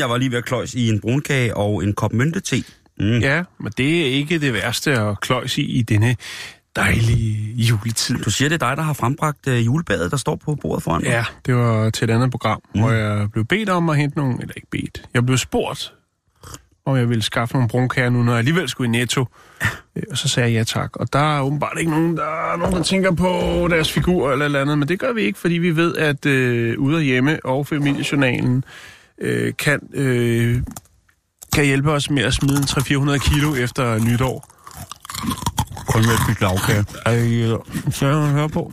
Jeg var lige ved at kløjs i en brunkage og en kop myntete. Mm. Ja, men det er ikke det værste at kløjs i i denne dejlige juletid. Du siger, det er dig, der har frembragt uh, julebadet, der står på bordet foran dig? Ja, det var til et andet program, mm. hvor jeg blev bedt om at hente nogle, eller ikke bedt, jeg blev spurgt, om jeg ville skaffe nogle brunkager nu, når jeg alligevel skulle i Netto. Øh, Og så sagde jeg ja tak. Og der er åbenbart ikke nogen, der, er nogen, der tænker på deres figur eller eller andet, men det gør vi ikke, fordi vi ved, at øh, ude og hjemme og familiejournalen øh, kan, øh, kan hjælpe os med at smide en 300-400 kilo efter nytår. Kun med et bygge lavkage. Ej, så jeg høre på.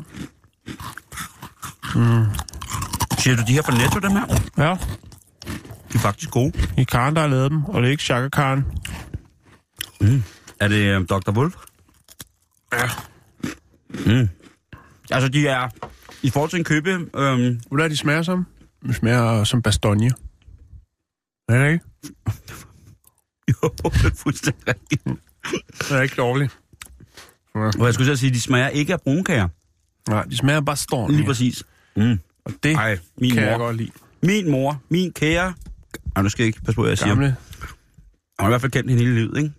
Siger du de her fra Netto, dem her? Ja, De er faktisk gode. i Karen, der har lavet dem, og det er ikke Chaka Karen. Er det uh, Dr. Wolf? Ja. Mm. Altså, de er... I forhold til en købe... Øhm, hvad de smager som? De smager som bastogne. Er det ikke? jo, det er fuldstændig rigtigt. Det er ikke dårligt. Og jeg skulle at sige, de smager ikke af brunkager. Nej, de smager bastogne. Lige præcis. Mm. Og det Ej, min kan mor. jeg godt lide. Min mor, min kære... Ej, nu skal jeg ikke passe på, hvad jeg siger. Gamle. Jeg har i hvert fald kendt hende hele livet, ikke?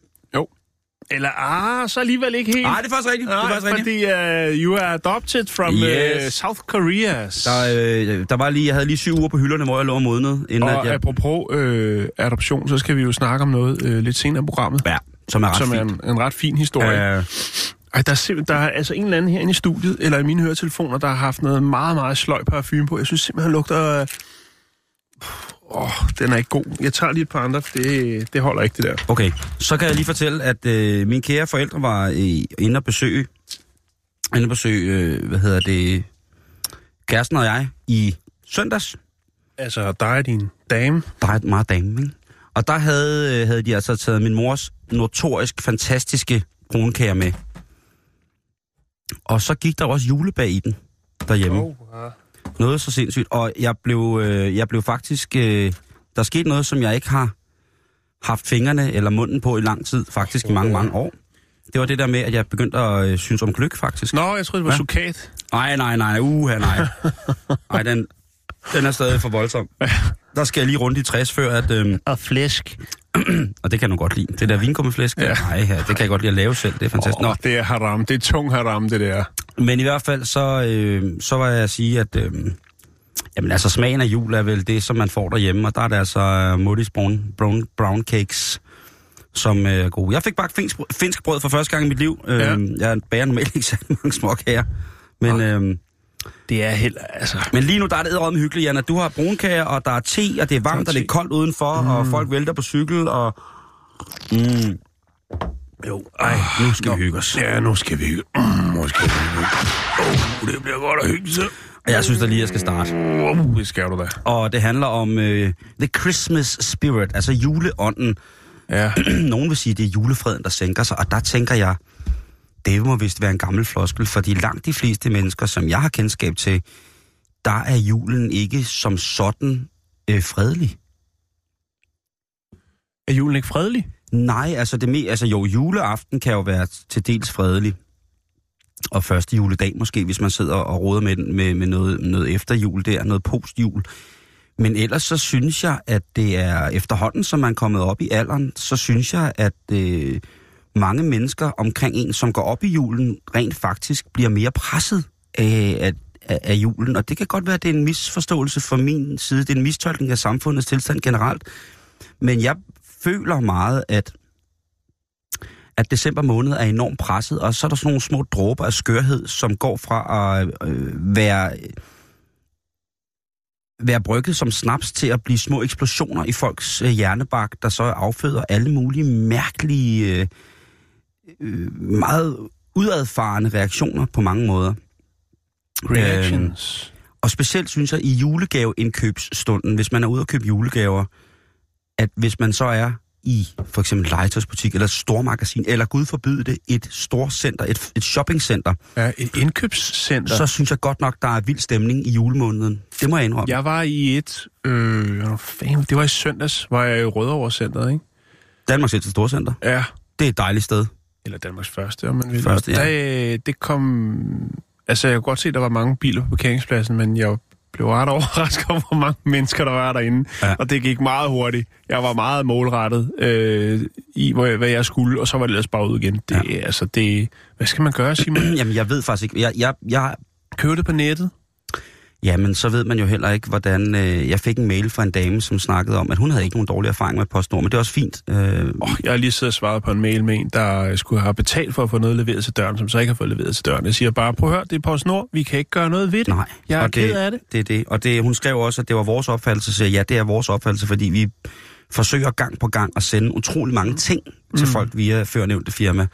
Eller, ah, så alligevel ikke helt. Nej, det er faktisk rigtigt. det er Nej, faktisk rigtigt. fordi uh, you are adopted from Yes. uh, South Korea. Der, øh, der var lige, jeg havde lige syv uger på hylderne, hvor jeg lå og modnede, inden og at jeg... apropos øh, adoption, så skal vi jo snakke om noget øh, lidt senere i programmet, Ja, som er ret som er en, en ret fin historie. Øh, Ej, der er, simpelthen, der er altså en eller anden herinde i studiet, eller i mine høretelefoner, der har haft noget meget, meget sløj parfume på. Jeg synes simpelthen, han lugter... øh, Åh, oh, den er ikke god. Jeg tager lige et par andre, det, det holder ikke, det der. okay, så kan jeg lige fortælle, at øh, mine kære forældre var øh, inde og besøge, inde og besøge, øh, hvad hedder det, kæresten og jeg i søndags. Altså, der er din dame. Er et meget dame, ikke? Og der havde, øh, havde de altså taget min mors notorisk fantastiske brunkager med. Og så gik der også julebag i den derhjemme. Oh, ja. Noget så sindssygt. Og jeg blev, øh, jeg blev faktisk... Øh, der skete noget, som jeg ikke har haft fingrene eller munden på i lang tid. Faktisk i mange, mange år. Det var det der med, at jeg begyndte at øh, synes om gløk, faktisk. Nå, jeg troede, det var Ja. sukat. Nej, nej, nej. Uha, nej. Nej, den, den er stadig for voldsom. Der skal jeg lige rundt i 60, før at... Øh, Og flæsk. og det kan du godt lide. Det der vinkummeflæsk, Ja. ja. nej, ja, det kan jeg godt lide at lave selv. Det er fantastisk. Oh, det er haram. Det er tung haram, det der. Nå, men i hvert fald, så, øh, så var jeg at sige, at... Øh, jamen altså, smagen af jul er vel det, som man får derhjemme. Og der er det altså uh, Moody's brown, brown, brown cakes, som øh, er gode. Jeg fik bagt finsk, finsk brød for første gang i mit liv. Øh, Ja. Jeg bager normalt ikke særlig mange småkager. Men, øh, Det er heller, altså... men lige nu der er det edderom hyggeligt, Jan, at du har brunkager, og der er te, og det er varmt, Der og det er koldt udenfor, mm. og folk vælter på cykel, og... Mm. Jo, ej, nu skal vi hygge os. Ja, nu skal vi hygge. Mm, nu skal vi hygge. Oh, det bliver godt at hygge sig. Og jeg synes da lige, jeg skal starte. Uh, det skal du da. Og det handler om øh, The Christmas Spirit, altså juleånden. Ja. Nogen vil sige, det er julefreden, der sænker sig, og der tænker jeg, det må vist være en gammel floskel, fordi langt de fleste mennesker, som jeg har kendskab til, der er julen ikke som sådan øh, fredelig. Er julen ikke fredelig? Nej, altså, det me, altså jo, juleaften kan jo være til dels fredelig. Og første juledag måske, hvis man sidder og råder med, med, med noget, noget efterjul der, noget postjul. Men ellers så synes jeg, at det er efterhånden, som man er kommet op i alderen, så synes jeg, at øh, mange mennesker omkring en, som går op i julen, rent faktisk bliver mere presset af, af, af, af julen. Og det kan godt være, at det er en misforståelse fra min side. Det er en mistolkning af samfundets tilstand generelt. Men jeg føler meget, at at december måned er enormt presset, og så er der sådan nogle små dråber af skørhed, som går fra at øh, være være brygget som snaps til at blive små eksplosioner i folks øh, hjernebak, der så afføder alle mulige mærkelige, øh, øh, meget udadfarende reaktioner på mange måder. Reactions. Og specielt synes jeg i julegaveindkøbsstunden, hvis man er ude og købe julegaver, at hvis man så er i for eksempel legetøjsbutik eller et stormagasin, eller gud forbyde det, et storcenter, et, et shoppingcenter, Ja, et indkøbscenter. så synes jeg godt nok, der er vild stemning i julemåneden. Det må jeg indrømme. Jeg var i et... Øh, fanden, det var i søndags, var jeg i Rødovre Centeret, ikke? Danmarks ældste storcenter. Ja. Det er et dejligt sted. Eller Danmarks første, om man vil. Første, ja. Der, det kom... Altså, jeg kunne godt se, at der var mange biler på parkeringspladsen, men jeg blev ret overrasket over, hvor mange mennesker, der var derinde. Ja. Og det gik meget hurtigt. Jeg var meget målrettet øh, i, hvor hvad jeg skulle, og så var det ellers bare ud igen. Det, ja. altså, det... Hvad skal man gøre, Simon? Jamen, jeg ved faktisk ikke. Jeg, jeg, jeg, det på nettet? Jamen, så ved man jo heller ikke, hvordan... Øh, jeg fik en mail fra en dame, som snakkede om, at hun havde ikke nogen dårlig erfaring med PostNord, men det er også fint. Øh, Oh, jeg har lige siddet og svaret på en mail med en, der skulle have betalt for at få noget leveret til døren, som så ikke har fået leveret til døren. Jeg siger bare, prøv at høre, det er PostNord, vi kan ikke gøre noget ved det. Nej, Jeg er og det, ked af det. Det er det. Og det, hun skrev også, at det var vores opfattelse. Så ja, det er vores opfattelse, fordi vi forsøger gang på gang at sende utrolig mange ting til folk via førnævnte firma.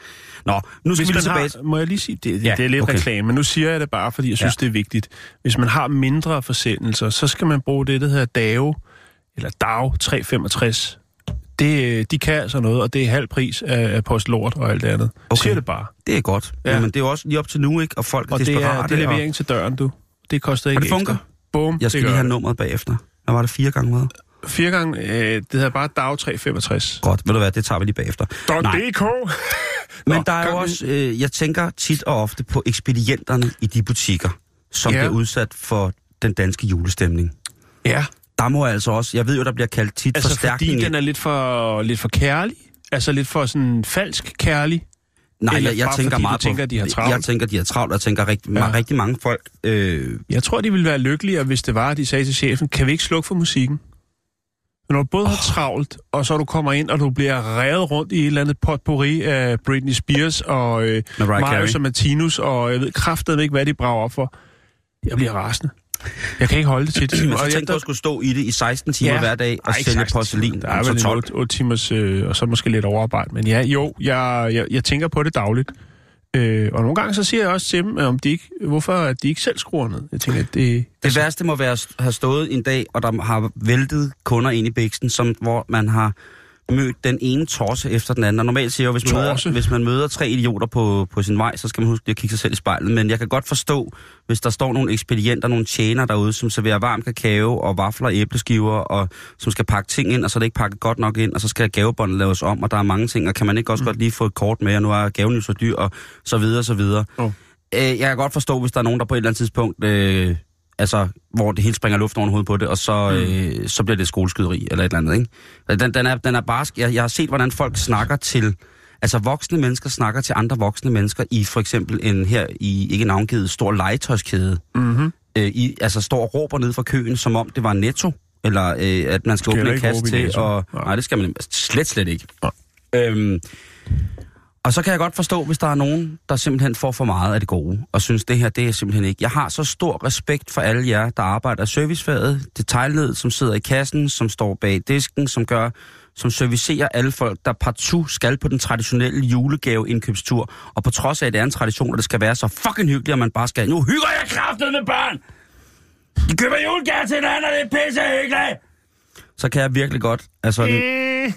Nå, nu skal Hvis vi tilbage. Har, må jeg lige sige, det, ja, det er lidt okay. reklame, men nu siger jeg det bare, fordi jeg synes, ja. det er vigtigt. Hvis man har mindre forsendelser, så skal man bruge det, der hedder DAO, eller DAO 365. Det, øh, de kan altså noget, og det er halv pris af, af postlort og alt det andet. Okay. Siger det bare. Det er godt. Ja. men det er jo også lige op til nu, ikke? Og folk er og desperate. Og det er, det er levering og... til døren, du. Det koster ikke og det funker. Boom, jeg skal lige have nummeret bagefter. Hvad var det fire gange med fire gange, øh, det hedder bare DAG 365. Godt, ved du hvad, det tager vi lige bagefter. .dk! Men Nå, der er jo også, øh, jeg tænker tit og ofte på ekspedienterne i de butikker, som ja. bliver udsat for den danske julestemning. Ja. Der må altså også, jeg ved jo, der bliver kaldt tit altså, forstærkning. Altså fordi den er lidt for, lidt for kærlig? Altså lidt for sådan falsk kærlig? Nej, jeg, jeg tænker meget på... de har travlt? Jeg tænker, de har travlt, og jeg tænker rigt, ja. rigtig mange folk... Øh... Jeg tror, de ville være lykkeligere, hvis det var, at de sagde til chefen, kan vi ikke slukke for musikken? Men når du både har travlt, og så du kommer ind, og du bliver revet rundt i et eller andet potpourri af Britney Spears og øh, Marius og Martinus, og jeg ved kraftedeme ikke, hvad de brager op for. Jeg bliver rasende. Jeg kan ikke holde det til det. men så Og jeg- tænk på at skulle stå i det i 16 timer ja. hver dag og Ej, sælge 16 porcelæn. timer. Der er så vel 12. 8, 8 timers, øh, og så måske lidt overarbejde. Men ja, jo, jeg, jeg, jeg tænker på det dagligt. Øh, og nogle gange så siger jeg også til dem, øh, om de ikke, hvorfor at de ikke selv skruer ned. Jeg tænker, at det... Det værste må være at have stået en dag, og der har væltet kunder ind i bæksten, som, hvor man har mødt den ene torse efter den anden. Og normalt siger jeg hvis man, møder, hvis man møder tre idioter på, på sin vej, så skal man huske at kigge sig selv i spejlet. Men jeg kan godt forstå, hvis der står nogle ekspedienter, nogle tjener derude, som serverer varm kakao og vafler og æbleskiver, og som skal pakke ting ind, og så er det ikke pakket godt nok ind, og så skal gavebåndet laves om, og der er mange ting, og kan man ikke også mm. godt lige få et kort med, og nu er gaven jo så dyr, og så videre, så videre. Oh. Øh, jeg kan godt forstå, hvis der er nogen, der på et eller andet tidspunkt, øh, altså, hvor det hele springer luft over hovedet på det, og så, mm. øh, så bliver det skoleskyderi eller et eller andet, ikke? Altså, Den, den, er, den er barsk. Jeg, jeg har set, hvordan folk snakker til, altså voksne mennesker snakker til andre voksne mennesker i for eksempel en her i ikke navngivet stor legetøjskæde. Mm-hmm. Øh, i, altså står og råber ned fra køen, som om det var netto, eller øh, at man skal Skal åbne en kasse til, og Nej. det skal man slet, slet ikke. Nej. Øhm, og så kan jeg godt forstå, hvis der er nogen, der simpelthen får for meget af det gode, og synes, det her, det er simpelthen ikke. Jeg har så stor respekt for alle jer, der arbejder i servicefaget, detaljled, som sidder i kassen, som står bag disken, som gør, som servicerer alle folk, der partout skal på den traditionelle julegaveindkøbstur. Og på trods af, at det er en tradition, og det skal være så fucking hyggeligt, at man bare skal, nu hygger jeg kraftet med børn! De køber julegaver til hinanden, og det er pisse hyggeligt! Så kan jeg virkelig godt, altså... Ja.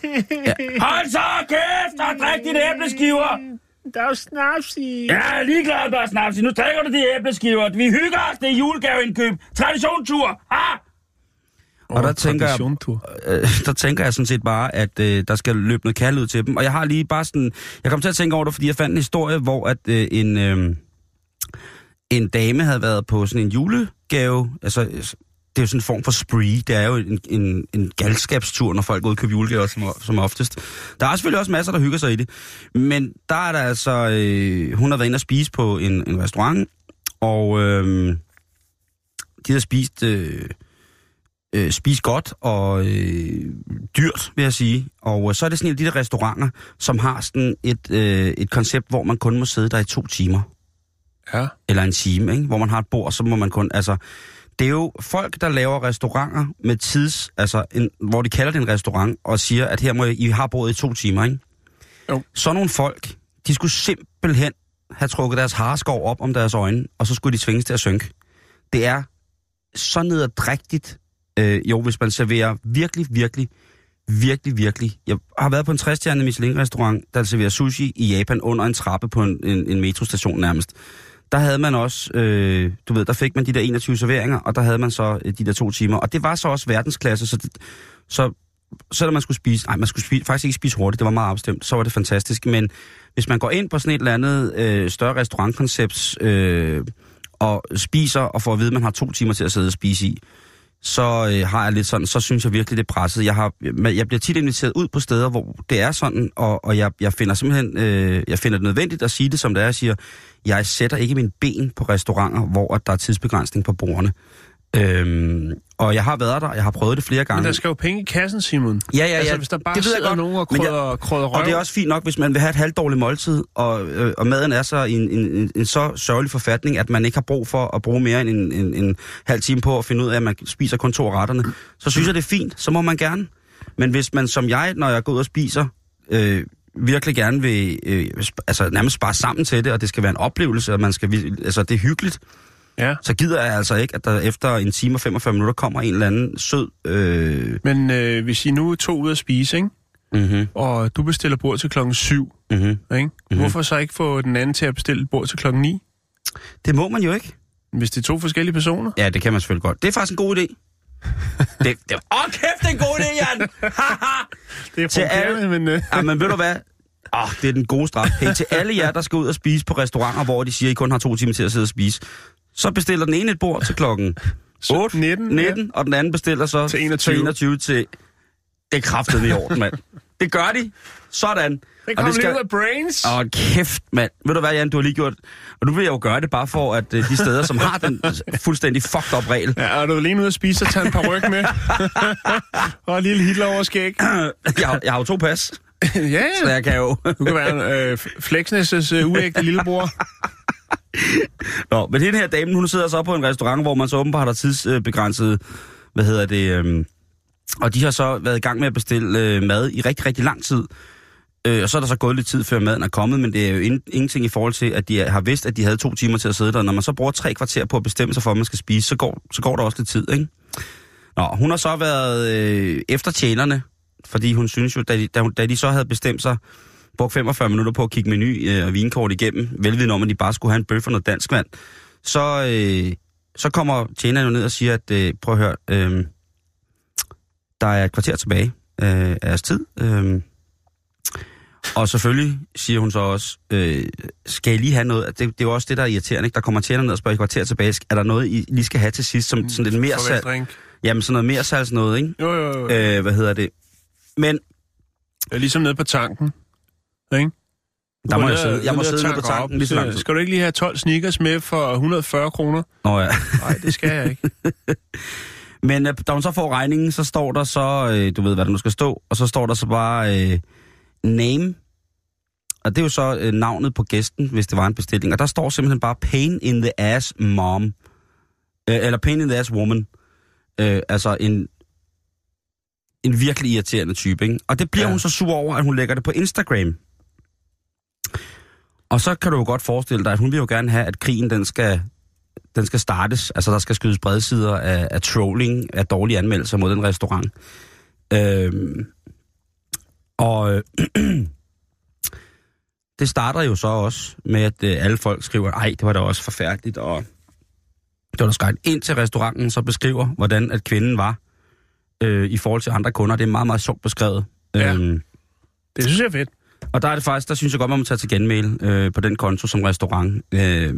Hold så kæft og drik dine æbleskiver! Der er jo snaps i... Ja, jeg er ligeglad med at snappe. Nu drikker du de æbleskiver. Vi hygger os. Det er julegaveindkøb. Traditionstur. Ah! Og der tænker, jeg, øh, der tænker jeg sådan set bare, at øh, der skal løbe noget kærlighed ud til dem. Og jeg har lige bare sådan... Jeg kom til at tænke over det, fordi jeg fandt en historie, hvor at øh, en, øh, en dame havde været på sådan en julegave... Altså, det er jo sådan en form for spree. Det er jo en, en, en galskabstur, når folk går ud og køber julegaver som, som oftest. Der er selvfølgelig også masser, der hygger sig i det. Men der er der altså... Øh, hun har været inde og spise på en, en restaurant, og øh, de har spist... Øh, øh, spise godt og øh, dyrt, vil jeg sige. Og øh, så er det sådan en af de der restauranter, som har sådan et, øh, et koncept, hvor man kun må sidde der i to timer. Ja. Eller en time, ikke? Hvor man har et bord, så må man kun... Altså, Det er jo folk, der laver restauranter med tids, altså en, hvor de kalder det en restaurant, og siger, at her må I, I har boet i to timer, ikke? Jo. Så nogle folk, de skulle simpelthen have trukket deres harskov op om deres øjne, og så skulle de tvinges til at synke. Det er så nederdrægtigt, øh, jo, hvis man serverer virkelig, virkelig, virkelig, virkelig. Jeg har været på en 60-stjerne Michelin-restaurant, der serverer sushi i Japan under en trappe på en, en, en metrostation nærmest. Der havde man også, øh, du ved, der fik man de der 21 serveringer, og der havde man så øh, de der to timer. Og det var så også verdensklasse, så, det, så selvom man skulle spise, nej, man skulle spise, faktisk ikke spise hurtigt, det var meget afstemt, så var det fantastisk. Men hvis man går ind på sådan et eller andet øh, større restaurantkoncept, øh, og spiser og får at vide, at man har to timer til at sidde og spise i, så øh, har jeg lidt sådan, så synes jeg virkelig, det er presset. Jeg, har, jeg bliver tit inviteret ud på steder, hvor det er sådan, og, og jeg, jeg finder simpelthen, øh, jeg finder det nødvendigt at sige det, som det er. Jeg siger, jeg sætter ikke min ben på restauranter, hvor der er tidsbegrænsning på bordene. Øhm, og jeg har været der, jeg har prøvet det flere gange. Men der skal jo penge i kassen, Simon. Ja, ja, ja. Altså, hvis der bare det ved jeg godt, nogen og men jeg- krydder, krydder røv. Og det er også fint nok, hvis man vil have et halvdårligt måltid, og, øh, og maden er så i en, en, en, en så sørgelig forfatning, at man ikke har brug for at bruge mere end en, en, en halv time på at finde ud af, at man spiser kun to retterne. Så synes jeg, det er fint. Så må man gerne. Men hvis man som jeg, når jeg går ud og spiser, øh, virkelig gerne vil øh, altså, nærmest spare sammen til det, og det skal være en oplevelse, og man skal, altså, det er hyggeligt, Ja. så gider jeg altså ikke, at der efter en time og 45 minutter kommer en eller anden sød... Øh, Men øh, hvis I nu er to ud at spise, ikke? mm-hmm, og du bestiller bord til klokken 7, mm-hmm. ikke? Mm-hmm. hvorfor så ikke få den anden til at bestille bord til klokken 9? Det må man jo ikke. Hvis det er to forskellige personer? Ja, det kan man selvfølgelig godt. Det er faktisk en god idé. det, det, åh, kæft, det er en god idé, Jan! Det er Til alle- provokerende, men... Øh, ja, men ved du hvad? Åh, det er den gode straf. Hey, til alle jer, der skal ud og spise på restauranter, hvor de siger, at I kun har to timer til at sidde og spise, så bestiller den ene et bord til klokken 8, 19, 19 og den anden bestiller så Til 21. til, 21 til... Det er kraftet i orden, mand. Det gør de. Sådan. Det kommer lige ud af brains. Åh, kæft, mand. Ved du hvad, Jan, du har lige gjort... Og nu vil jeg jo gøre det bare for, at øh, de steder, som har den fuldstændig fucked up regel, Ja, og du er lige ude at spise og tage en par ryg med. og en lille Hitler over skæg. jeg, har- jeg har jo to pas, ja, så ja. jeg kan jo... Du kan være øh, Flexnes' øh, uægte lillebror. Nå, men den her dame, hun sidder altså så på en restaurant, hvor man så åbenbart har tidsbegrænset, hvad hedder det, øh, og de har så været i gang med at bestille øh, mad i rigtig, rigtig lang tid. Øh, og så er der så gået lidt tid, før maden er kommet, men det er jo in- ingenting i forhold til, at de har vidst, at de havde to timer til at sidde der. Når man så bruger tre kvarter på at bestemme sig for, at man skal spise, så går, så går der også lidt tid, ikke? Nå, hun har så været øh, efter tjenerne, fordi hun synes jo, da de, da, hun, da de så havde bestemt sig, brugt 45 minutter på at kigge menu øh, og vinkort igennem, velvidende om, at de bare skulle have en bøf og noget dansk vand, så, øh, så kommer tjeneren jo ned og siger, at øh, prøv at høre, øh, der er et kvarter tilbage øh, af jeres tid. Øh, og selvfølgelig siger hun så også, øh, skal I lige have noget? Det, det er jo også det, der er irriterende. Ikke? Der kommer tjener ned og spørger et kvarter tilbage. Er der noget, I lige skal have til sidst, som sådan lidt mere salg? Jamen sådan noget mere salgs noget, ikke? Jo, jo, jo. Øh, hvad hedder det? Men er ligesom nede på tanken. Ikke? Du der må jeg sidde, jeg må sidde på tanken op, lige så lang så tid. Skal du ikke lige have 12 sneakers med for 140 kroner? Nå ja. Nej, det skal jeg ikke. Men øh, da hun så får regningen, så står der så, øh, du ved hvad der nu skal stå, og så står der så bare øh, name. Og det er jo så øh, navnet på gæsten, hvis det var en bestilling. Og der står simpelthen bare pain in the ass mom. Øh, eller pain in the ass woman. Øh, altså en, en virkelig irriterende type, ikke? Og det bliver. Ja. hun så sur over, at hun lægger det på Instagram. Og så kan du jo godt forestille dig, at hun vil jo gerne have, at krigen den skal, den skal startes. Altså der skal skydes bredsider af, af trolling, af dårlige anmeldelser mod den restaurant. Øhm, og det starter jo så også med, at øh, alle folk skriver, ej, det var da også forfærdeligt, og det var da skrækt. Ind til restauranten så beskriver, hvordan at kvinden var øh, i forhold til andre kunder. Det er meget, meget sjovt beskrevet. Ja. Øhm, Det synes jeg er fedt. Og der er det faktisk, der synes jeg godt, man må tage til genmail øh, på den konto som restaurant. Øh,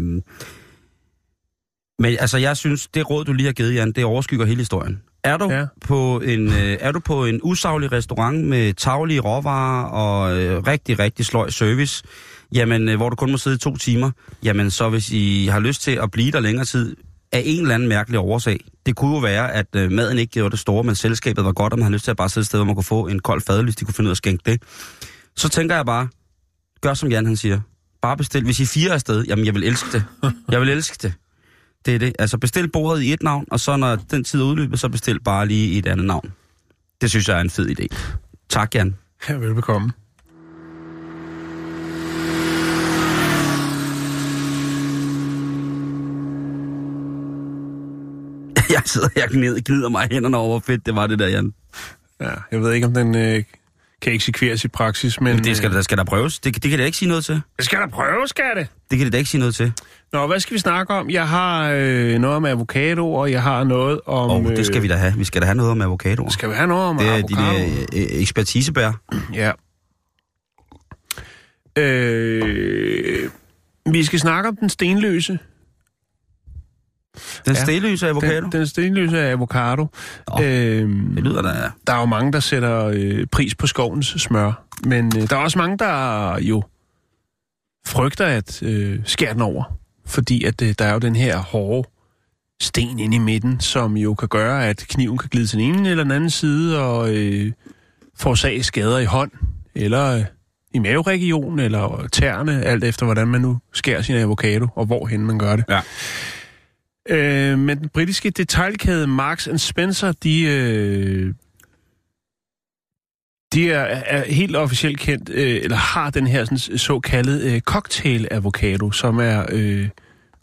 men altså, jeg synes, det råd, du lige har givet, Jan, det overskygger hele historien. Er du, ja. På, en, øh, er du på en usaglig restaurant med taglige råvarer og øh, rigtig, rigtig sløj service, jamen, øh, hvor du kun må sidde i to timer, jamen så hvis I har lyst til at blive der længere tid, af en eller anden mærkelig årsag. Det kunne jo være, at øh, maden ikke gjorde det store, men selskabet var godt, og man havde lyst til at bare sidde et sted, hvor man kunne få en kold fadøl, hvis de kunne finde ud af at skænke det. Så tænker jeg bare, gør som Jan han siger. Bare bestil. Hvis I er fire afsted, jamen jeg vil elske det. Jeg vil elske det. Det er det. Altså bestil bordet i et navn, og så når den tid er udløbet, så bestil bare lige i et andet navn. Det synes jeg er en fed idé. Tak, Jan. Ja, velbekomme. Jeg sidder her og gnid, gnider mig hænderne over, fedt det var det der, Jan. Ja, jeg ved ikke, om den øh, kan eksekveres i praksis, men... Det skal, øh, der skal der prøves. Det, det kan det ikke sige noget til. det skal der prøve, skal det? Det kan det da ikke sige noget til. Nå, hvad skal vi snakke om? Jeg har øh, noget om avocado, og jeg har noget om... Og det skal vi da have. Vi skal da have noget om avocadoer. Skal vi have noget om Det er avocado? de der øh, ekspertisebær. Ja. Øh, vi skal snakke om den stenløse. Den Ja. stilløse avocado. Den, den stenløse avocado. Nå, øhm, Det lyder da... Der er jo mange, der sætter øh, pris på skovens smør. Men øh, der er også mange, der jo frygter at øh, skære den over. Fordi at øh, der er jo den her hårde sten inde i midten, som jo kan gøre, at kniven kan glide til den ene eller den anden side og øh, forårsage skader i hånd, eller øh, i maveregionen, eller tæerne, alt efter hvordan man nu skærer sin avocado, og hvorhen man gør det. Ja. Øh, men den britiske detailkæde Marks Spencer, de, øh, de er, er helt officielt kendt, øh, eller har den her sådan, såkaldte øh, cocktail avocado, som er øh,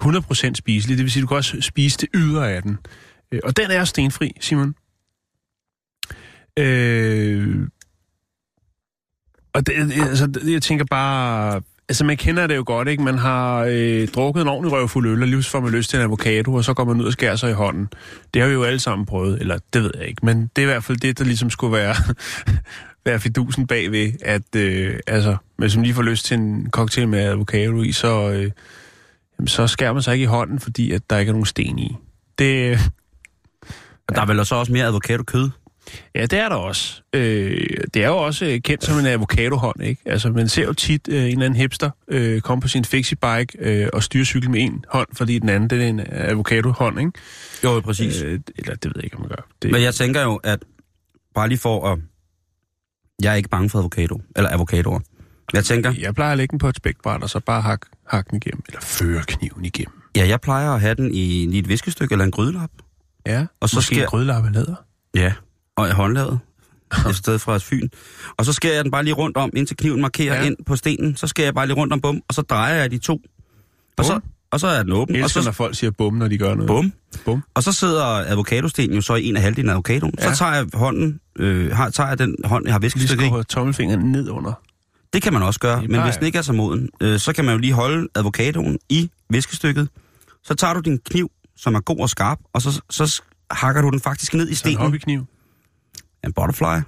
100% spiselig. Det vil sige, du kan også spise det ydre af den. Øh, og den er stenfri, Simon. Øh, og det, altså, det, jeg tænker bare... Altså, man kender det jo godt, ikke? Man har øh, drukket en ordentlig røvfuld øl, og lige får man lyst til en avocado, og så går man ud og skærer sig i hånden. Det har vi jo alle sammen prøvet, eller det ved jeg ikke, men det er i hvert fald det, der ligesom skulle være, være fidusen bagved, at øh, altså, hvis man lige får lyst til en cocktail med avocado i, så, øh, jamen, så skærer man sig ikke i hånden, fordi at der ikke er nogen sten i. Det, øh, Der er vel så også mere avocado-kød. Ja, det er der også. Øh, det er jo også øh, kendt som en avocadohånd, ikke? Altså, man ser jo tit øh, en eller anden hipster øh, komme på sin fixie-bike øh, og styre cykel med en hånd, fordi den anden, det er en avocadohånd, ikke? Jo, præcis. Øh, eller det ved jeg ikke, om man gør. Det, Men jeg tænker jo, at bare lige for at... Jeg er ikke bange for avocado, eller avocadoer. Jeg tænker, Jeg plejer at lægge den på et spækbræt, og så bare hakke hak den igennem, eller føre kniven igennem. ja, jeg plejer at have den i, i et viskestykke eller en grydelap. Ja, Og så måske sker- en grødlappe læder. Ja. Og i håndlaget. Et sted fra Fyn. Og så skærer jeg den bare lige rundt om, indtil kniven markerer Ja. ind på stenen. Så skærer jeg bare lige rundt om bum, og så drejer jeg de to. Og så, og så er den åben. Jeg Og elsker, når så, folk siger bum, når de gør noget. bum. Bum. Og så sidder avocadostenen jo så i en af halvdelen af avocadoen. Ja. Så tager jeg hånden, øh, har, tager jeg den hånd, jeg har Lige viskestykke i. skruer tommelfingeren ned under. Det kan man også gøre, men hvis den ikke er så moden, øh, så kan man jo lige holde avocadoen i viskestykket. Så tager du din kniv, som er god og skarp, og så, så hakker du den faktisk ned i Så en stenen. hobbykniv. En butterfly.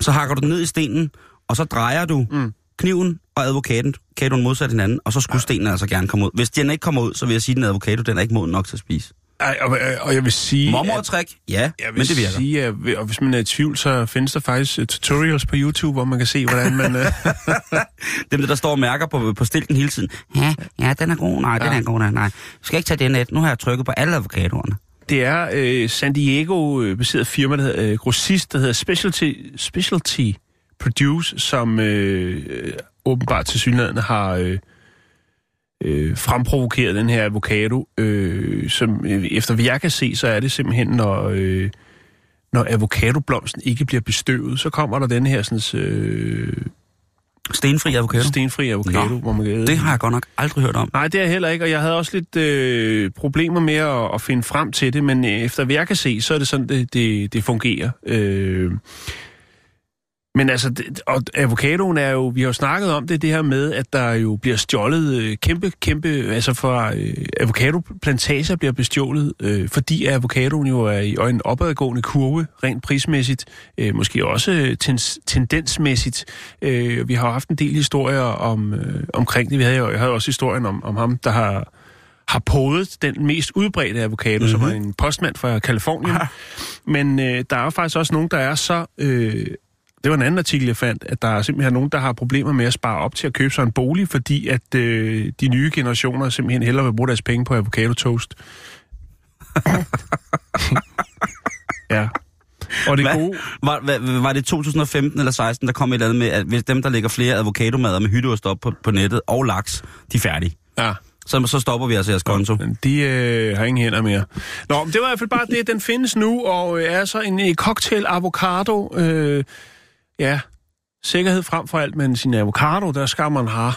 Så hakker du den ned i stenen, og så drejer du mm. kniven og avocadoen avocadoen modsat hinanden, og så skulle ja. stenen altså gerne komme ud. Hvis den ikke kommer ud, så vil jeg sige, at den avocado, den er ikke moden nok til at spise. Ej, og, og jeg vil sige... Mormortræk? Ja, Jeg vil men det virker. sige, at og hvis man er i tvivl, så findes der faktisk øh, tutorials på YouTube, hvor man kan se, hvordan man... øh, Dem, der, står og mærker på, på stilken hele tiden. Ja, ja, den er god. Nej, ja. den er god. Nej, nej. Du skal ikke tage den net. Nu har jeg trykket på alle avocadoerne det er øh, San Diego-baseret øh, firma, der hedder øh, grossist, der hedder Specialty, Specialty Produce, som øh, øh åbenbart til synligheden har øh, øh, fremprovokeret den her avocado, øh, som øh, efter hvad jeg kan se, så er det simpelthen, når, øh, når avocadoblomsten ikke bliver bestøvet, så kommer der den her sådan, øh, Stenfri avocado. stenfri avocado, Nå, hvor man kan Det har jeg godt nok aldrig hørt om. Nej, det er heller ikke, og jeg havde også lidt øh, problemer med at, at finde frem til det, men øh, efter hvad jeg kan se, så er det sådan, det, det, det fungerer. Øh, men altså, det, og avocadoen er jo, vi har jo snakket om det, det her med, at der jo bliver stjålet øh, kæmpe, kæmpe, altså fra øh, avocadoplantager bliver bestjålet, øh, fordi avocadoen jo er i en opadgående kurve, rent prismæssigt, øh, måske også øh, tens, tendensmæssigt. Øh, vi har jo haft en del historier om, øh, omkring det. Vi havde jo, jeg havde også historien om, om ham, der har har podet den mest udbredte avocado, mm-hmm. som er en postmand fra Kalifornien. Men øh, der er jo faktisk også nogen, der er så... Øh, det var en anden artikel, jeg fandt, at der er simpelthen nogen, der har problemer med at spare op til at købe sig en bolig, fordi at øh, de nye generationer simpelthen hellere vil bruge deres penge på avocado toast. ja. Og det Hvad? gode... Var, var, var det 2015 eller 16, der kom et eller andet med, at hvis dem, der lægger flere avocadomader med hytteost op på, på nettet og laks, de er færdige. Ja. Så, så stopper vi altså jeres konto. De øh, har ingen hænder mere. Nå, men det var i hvert fald bare det. Den findes nu, og øh, er så en øh, cocktail avocado. Øh, ja, sikkerhed frem for alt, men sin avocado, der skal man have.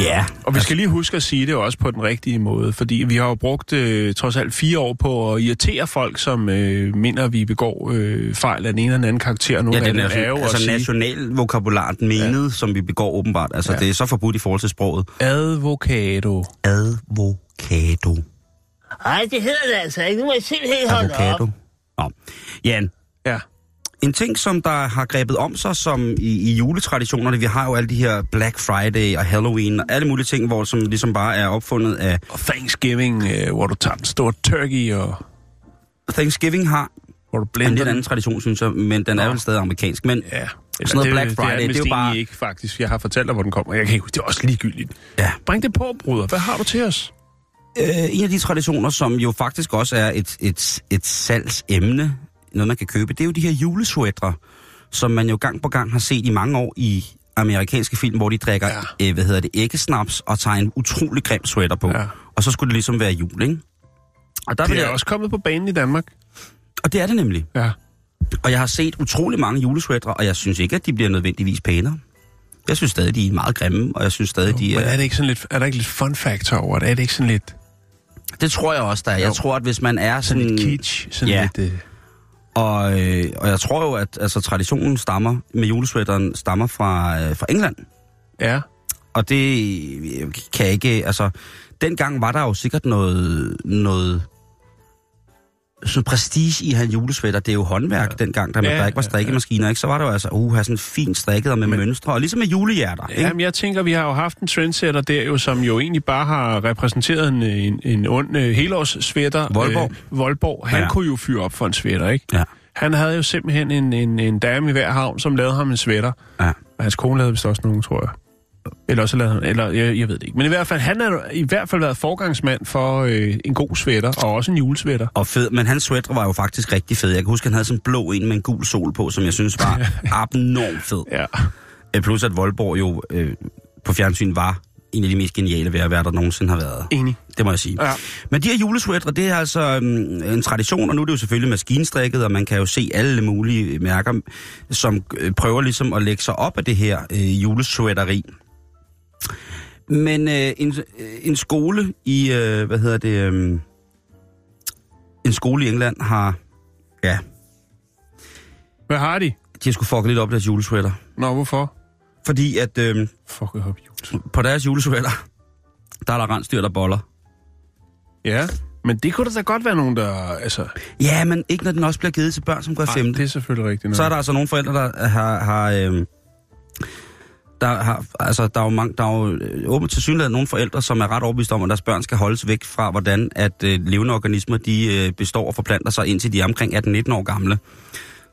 Ja. Og vi skal lige huske at sige det også på den rigtige måde, fordi vi har jo brugt øh, trods alt fire år på at irritere folk, som øh, mener, at vi begår øh, fejl af den ene eller den anden karakter. Nogle Ja, dem er, jo altså national vokabular, menede, ja. som vi begår åbenbart. Altså, Ja. det er så forbudt i forhold til sproget. advokado. Advokado. Nej, det hedder det altså ikke. Nu må jeg simpelthen holde Avocado. op. Nå. Jan, Ja. En ting, som der har grebet om sig som i, i juletraditionerne, vi har jo alle de her Black Friday og Halloween og alle mulige ting, hvor som ligesom bare er opfundet af Og Thanksgiving, øh, hvor du tager en stor turkey, og Thanksgiving har hvor du en blender lidt den. anden tradition, synes jeg, men den er Nå. vel stadig amerikansk. Men Ja. Sådan noget det, Black det Friday, er, det er jo bare- ikke, faktisk. Jeg har fortalt dig, hvor den kommer. Jeg kan ikke, det er også ligegyldigt. ja, Bring det på, bruder. Hvad har du til os? øh, en af de traditioner, som jo faktisk også er et, et, et salgsemne, noget man kan købe, det er jo de her julesweatre, som man jo gang på gang har set i mange år i amerikanske film, hvor de drikker, Ja. øh, hvad hedder det, æggesnaps og tager en utrolig grim sweater på. Ja. Og så skulle det ligesom være jul, ikke? Og, der Det er jeg, også kommet på banen i Danmark. og det er det nemlig. Ja. Og jeg har set utrolig mange julesweatre, og jeg synes ikke, at de bliver nødvendigvis pænere. Jeg synes stadig, de er meget grimme, og jeg synes stadig, de Men er... er, det ikke sådan lidt, er der ikke lidt fun factor over det? Er det ikke sådan lidt, Det tror jeg også, der er. Jo. Jeg tror, at hvis man er sådan sådan... lidt kitsch? Sådan ja. lidt, øh, Og, øh, og jeg tror jo, at altså, traditionen stammer med julesweateren stammer fra, øh, fra England. ja. Og det øh, kan jeg ikke... Altså, dengang var der jo sikkert noget... noget sådan prestige i at have en julesweater. Det er jo håndværk ja. dengang, der, Ja, ja, der ikke var strikkemaskiner. Ikke? Så var der jo altså, uh, sådan fint strikket og med Men- mønstre. Og ligesom med julehjerter. Ikke? Jamen, jeg tænker, vi har jo haft en trendsetter der jo, som jo egentlig bare har repræsenteret en, en, en ond uh, helårssvætter. Voldborg. Øh, Voldborg. Han. Ja. kunne jo fyre op for en svætter, ikke? Ja. Han havde jo simpelthen en, en, en dame i hver havn, som lavede ham en svætter. Ja. Og hans kone lavede vist også nogen, tror jeg. Eller også han, eller jeg, jeg ved det ikke. Men i hvert fald, han har i hvert fald været forgangsmand for øh, en god svætter, og også en julesvætter. Og fed, men hans sweater var jo faktisk rigtig fed. Jeg kan huske, han havde sådan en blå en med en gul sol på, som jeg synes var abnormt fed. Ja. Øh, Plus at Voldborg jo øh, på fjernsyn var en af de mest geniale værter, der nogensinde har været. Enig. Det må jeg sige. Ja. Men de her julesweatre, det er altså um, en tradition, og nu er det jo selvfølgelig maskinstrikket, og man kan jo se alle mulige mærker, som øh, prøver ligesom at lægge sig op af det her øh, julesweateri. Men øh, en, øh, en skole i, øh, hvad hedder det, øh, en skole i England har, ja, Hvad har de? de har sgu fucket lidt op deres julesweater. Nå, hvorfor? Fordi at øh, Fuck, jeg op jul. på deres julesweater, der er der rensdyr, der boller. Ja, men det kunne da godt være nogen, der... Altså, Ja, men ikke når den også bliver givet til børn, som går i femte. det er selvfølgelig rigtigt. nok. Så er der altså nogle forældre, der har... har øh, der, har, altså, der er jo, mange, der er jo øh, åbent til synligheden nogle forældre, som er ret overbevist om, at deres børn skal holdes væk fra, hvordan at øh, levende organismer de øh, består og forplanter sig, indtil de er omkring 18-19 år gamle.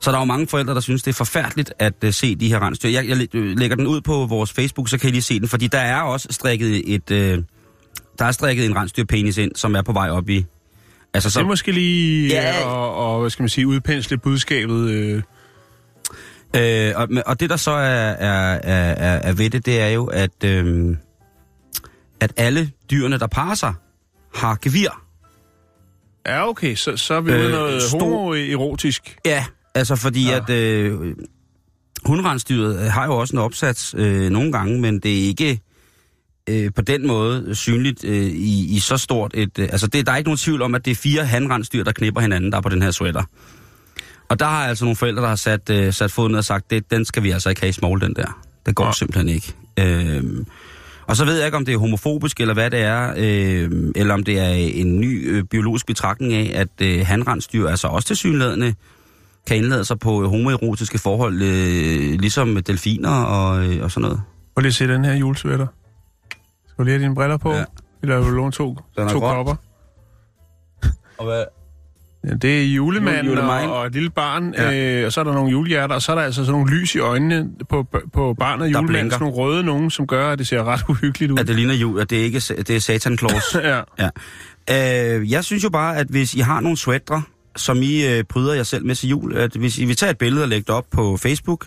Så der er jo mange forældre, der synes, det er forfærdeligt at øh, se de her rensdyr. Jeg, jeg øh, lægger den ud på vores Facebook, så kan I lige se den, fordi der er også strikket et... Øh, der er strikket en rensdyrpenis ind, som er på vej op i... Altså, Det er måske lige Ja. ja. og, og, hvad skal man sige, udpensle budskabet. Øh, Øh, og, og det der så er, er, er, er, ved det, det er jo, at, øh, at alle dyrene, der parer sig, har gevir. ja, okay, så, så er vi Øh, ude noget stor- homoerotisk. Ja. Altså fordi Ja. at øh, hundrensdyret øh, har jo også en opsats øh, nogle gange, men det er ikke øh, på den måde synligt øh, i, i så stort et... Øh, altså det, der er ikke nogen tvivl om, at det er fire hanrensdyr, der knipper hinanden, der er på den her sweater. Og der har altså nogle forældre, der har sat, øh, sat foden ned og sagt, det, den skal vi altså ikke have i small, den der. Det går Ja. simpelthen ikke. Øh, og så ved jeg ikke, om det er homofobisk, eller hvad det er, øh, eller om det er en ny øh, biologisk betragtning af, at øh, hanrensdyr altså også til synlædende kan indlade sig på øh, homoerotiske forhold, øh, ligesom delfiner og, øh, og sådan noget. Prøv lige at se den her julesvætter. Skal du lige have dine briller på? Ja. Eller vil du låne to, Den er to kopper? Og hvad? Ja, det er julemanden Jule- og, julemanden. og et lille barn, Ja. øh, og så er der nogle julehjerter, og så er der altså sådan nogle lys i øjnene på, på barnet og julemanden, blinker. sådan nogle røde nogen, som gør, at det ser ret uhyggeligt ud. At det ligner jul, at det ikke er, det er Satan Claus. Ja. Ja. Øh, jeg synes jo bare, at hvis I har nogle sweatre, som I øh, pryder jer selv med til jul, at hvis I vil tage et billede og lægge det op på Facebook,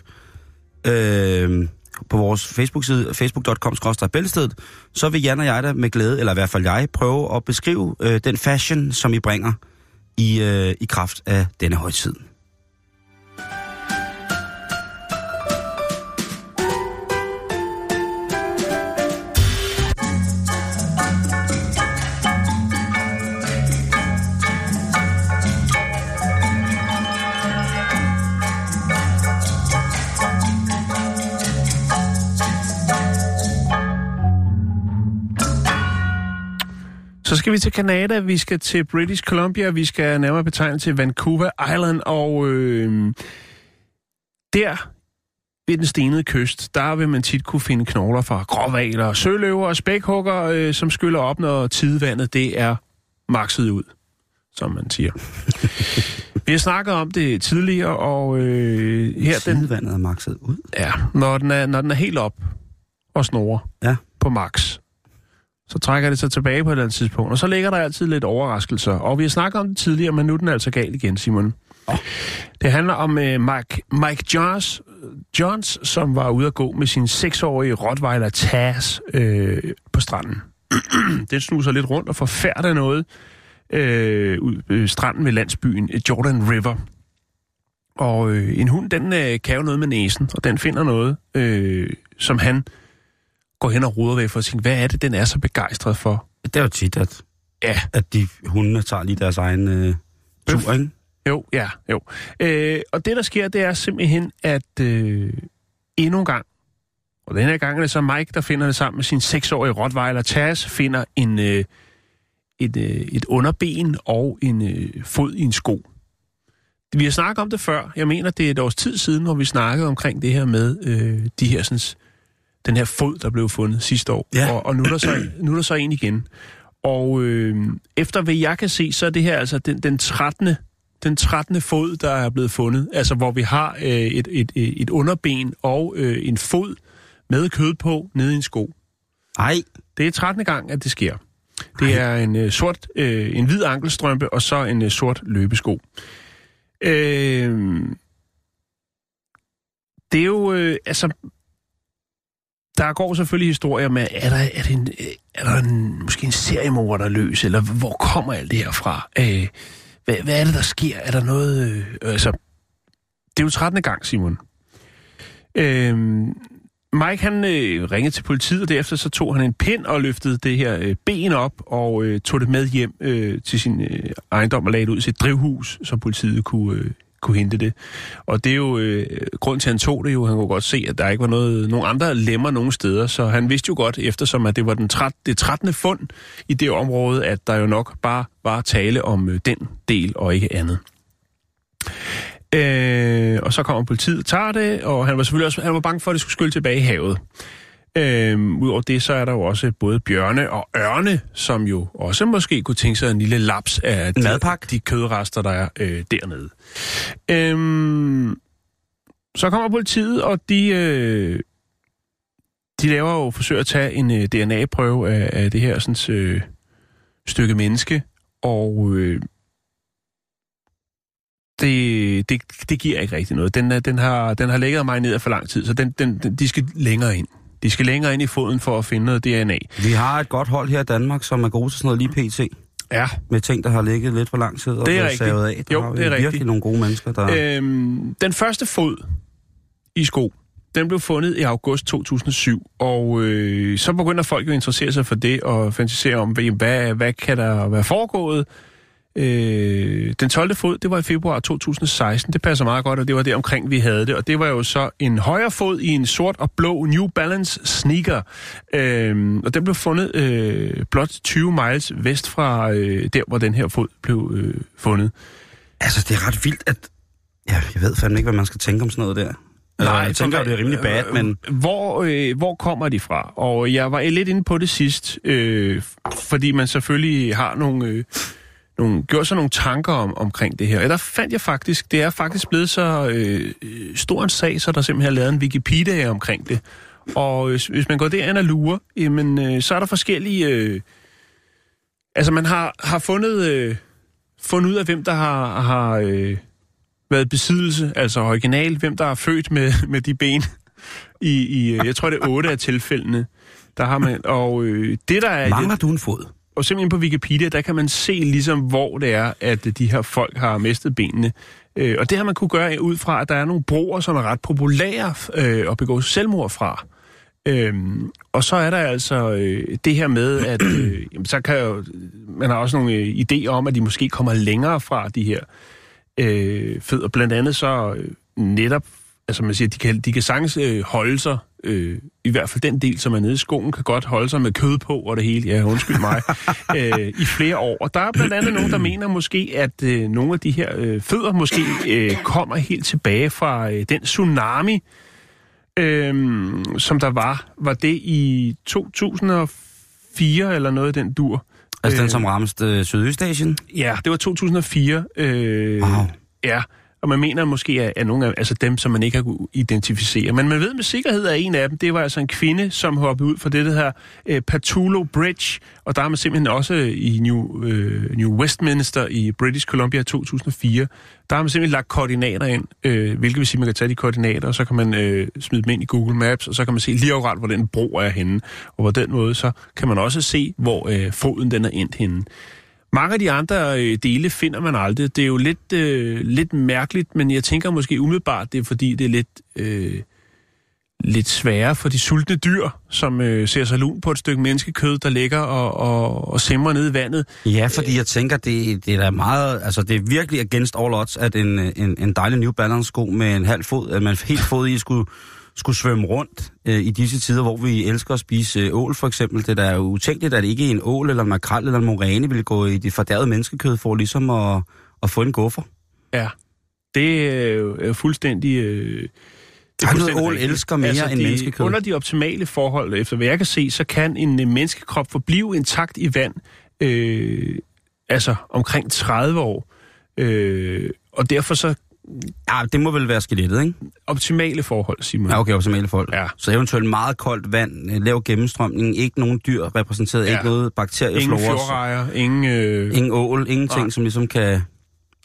øh, på vores Facebook-side, facebook.com bæltestedet, så vil Jan og jeg da med glæde, eller i hvert fald jeg, prøve at beskrive øh, den fashion, som I bringer i, øh, i kraft af denne højtid. Så skal vi til Canada, vi skal til British Columbia, vi skal nærmere betegne til Vancouver Island, og øh, der ved den stenede kyst, der vil man tit kunne finde knogler fra gråvaler, søløver og spækhugger, øh, som skyller op, når tidevandet det er makset ud, som man siger. vi har snakket om det tidligere, og øh, her den, Tidevandet er makset ud. ja, når, den er, når den er helt op og snorer Ja. på max, så trækker det sig tilbage på et eller andet tidspunkt, og så ligger der altid lidt overraskelser. Og vi har snakket om det tidligere, men nu er den altså gal igen, Simon. Oh. Det handler om uh, Mike, Mike Johns, Johns, som var ude at gå med sin seksårige Rottweiler Taz øh, på stranden. den snuser lidt rundt og forfærder noget øh, ud ved stranden ved landsbyen øh, Jordan River. Og øh, en hund, den øh, kan jo noget med næsen, og den finder noget, øh, som han går hen og ruder ved for at sige, hvad er det, den er så begejstret for? Det er jo tit, at, Ja, at de hundene tager lige deres egen øh, tur, ikke? jo, ja, jo. Øh, og det, der sker, det er simpelthen, at øh, endnu en gang, og den her gang er det så Mike, der finder det sammen med sin seksårige Rottweiler Taz, finder en, øh, et, øh, et underben og en øh, fod i en sko. Vi har snakket om det før. Jeg mener, det er et års tid siden, hvor vi snakkede omkring det her med øh, de her, sådan, den her fod, der blev fundet sidste år. Ja. Og, og nu, er der så, nu er der så en igen. Og øh, efter hvad jeg kan se, så er det her altså den, den 13. Den 13. fod, der er blevet fundet. Altså hvor vi har øh, et, et, et underben og øh, en fod med kød på nede i en sko. Ej, Det er 13. gang, at det sker. Det er en øh, sort, øh, en hvid ankelstrømpe og så en øh, sort løbesko. Øh, det er jo, øh, altså, der går selvfølgelig historier med, er der, er det en, øh, er der en, måske en seriemorder løs, eller hvor kommer alt det her fra? Øh, hvad, hvad er det, der sker? Er der noget... Øh, altså, det er jo 13. gang, Simon. Øh, Mike han øh, ringede til politiet, og derefter så tog han en pind og løftede det her øh, ben op og øh, tog det med hjem øh, til sin øh, ejendom og lagde det ud i sit drivhus, så politiet kunne, øh, kunne hente det. Og det er jo, øh, grund til at han tog det jo, han kunne godt se, at der ikke var noget, nogen andre lemmer nogen steder, så han vidste jo godt, eftersom at det var den 13, det 13. fund i det område, at der jo nok bare var tale om øh, den del og ikke andet. Øh, og så kommer politiet og tager det, og han var selvfølgelig også han var bange for, at det skulle skylle tilbage i havet. Øh, Udover det, så er der jo også både bjørne og ørne, som jo også måske kunne tænke sig en lille laps af de, de kødrester, der er øh, dernede. Øh, så kommer politiet, og de, øh, de laver jo forsøger at tage en øh, DNA-prøve af, af det her sådan, øh, stykke menneske, og øh, det, det, det giver ikke rigtig noget. Den, er- den, har, den har ligget mig ned for lang tid, så den, den, den, de skal længere ind. De skal længere ind i foden for at finde noget DNA. vi har et godt hold her i Danmark, som er gode til sådan noget lige pt. Ja. Med ting, der har ligget lidt for lang tid og Det er rigtigt. savet af. Der Jo, det er virkelig rigtigt. nogle gode mennesker, der... Øhm, den første fod i sko, den blev fundet i august 2007, og øh, så begynder folk jo at interessere sig for det og fantasere om, hvad, hvad kan der være foregået. Øh, den 12. fod, det var i februar 2016. Det passer meget godt, og det var der omkring, vi havde det. Og det var jo så en højre fod i en sort og blå New Balance sneaker. Øh, og den blev fundet øh, blot 20 miles vest fra øh, der, hvor den her fod blev øh, fundet. Altså, det er ret vildt, at... Ja, jeg ved fandme ikke, hvad man skal tænke om sådan noget der. Nej, jeg tænker, at det er rimelig bad, øh, men... Hvor, øh, hvor kommer de fra? Og jeg var lidt inde på det sidst, øh, fordi man selvfølgelig har nogle, øh, nogle, gjort sig nogle tanker om, omkring det her. Og der fandt jeg faktisk, det er faktisk blevet så øh, øh stor en sag, så der simpelthen er lavet en Wikipedia omkring det. Og øh, hvis, hvis man går derind og lurer, jamen, øh, så er der forskellige... Øh, altså, man har, har fundet, øh, fundet ud af, hvem der har, har øh, været besiddelse, altså original, hvem der er født med, med de ben. I, i, øh, jeg tror, det er otte af tilfældene. Der har man, og øh, det, der er... Mangler du en fod? Og simpelthen på Wikipedia, der kan man se ligesom, hvor det er, at de her folk har mistet benene. Øh, og det har man kunne gøre ud fra, at der er nogle broer, som er ret populære øh, at begå selvmord fra. Øhm, og så er der altså øh, det her med, at øh, jamen, så kan jo, man har også nogle øh, idéer om, at de måske kommer længere fra de her øh, fødder. Blandt andet så øh, netop, altså man siger, de kan, de kan sagtens øh, holde sig, øh, i hvert fald den del, som er nede i skoen, kan godt holde sig med kød på og det hele, ja undskyld mig, øh, i flere år. Og der er blandt andet nogen, der mener måske, at øh, nogle af de her øh, fødder måske øh, kommer helt tilbage fra øh, den tsunami, øhm, som der var, var det i 2004 eller noget den dur. Altså den, Øh, som ramte øh, Sydøstasien? Ja, det var 2004. Øh, Wow. Ja, og man mener måske, at, at nogle af altså dem, som man ikke har kunnet identificere. Men man ved med sikkerhed, at en af dem, det var altså en kvinde, som hoppede ud fra det, der her øh, Patulo Bridge. Og der er man simpelthen også øh, i New, øh, New Westminster i British Columbia 2004. Der har man simpelthen lagt koordinater ind, øh, hvilket vil sige, at man kan tage de koordinater, og så kan man øh, smide dem ind i Google Maps, og så kan man se lige akkurat, hvor den bro er henne. Og på den måde, så kan man også se, hvor øh, foden den er endt henne. Mange af de andre øh, dele finder man aldrig. Det er jo lidt, øh, lidt mærkeligt, men jeg tænker måske umiddelbart, det er fordi, det er lidt, øh, lidt sværere for de sultne dyr, som øh, ser sig lun på et stykke menneskekød, der ligger og, og, og simrer ned i vandet. Ja, fordi jeg tænker, det, det er da meget, altså det er virkelig against all odds, at en, en, en dejlig New Balance sko med en halv fod, øh, at man helt fod i skulle, skulle svømme rundt øh, i disse tider, hvor vi elsker at spise øh, ål for eksempel. Det er da utænkeligt, at ikke en ål eller en makrel eller en moræne ville gå i det fordærvede menneskekød for ligesom at, at få en guffer. Ja, det er jo fuldstændig... Øh, det Der er noget, ål elsker mere end det- menneskekød. Under de optimale forhold, efter hvad jeg kan se, så kan en øh, menneskekrop forblive intakt i vand, øh, altså omkring 30 år. Øh, og derfor så Ja, det må vel være skelettet, ikke? optimale forhold, Simon. Ja, okay, optimale folk. Ja. Så eventuelt meget koldt vand, lav gennemstrømning, ikke nogen dyr repræsenteret, Ja. ikke noget bakterieflora. Ingen fjordrejer, ingen... Øh, Ingen ål, ingenting, Nej. som ligesom kan...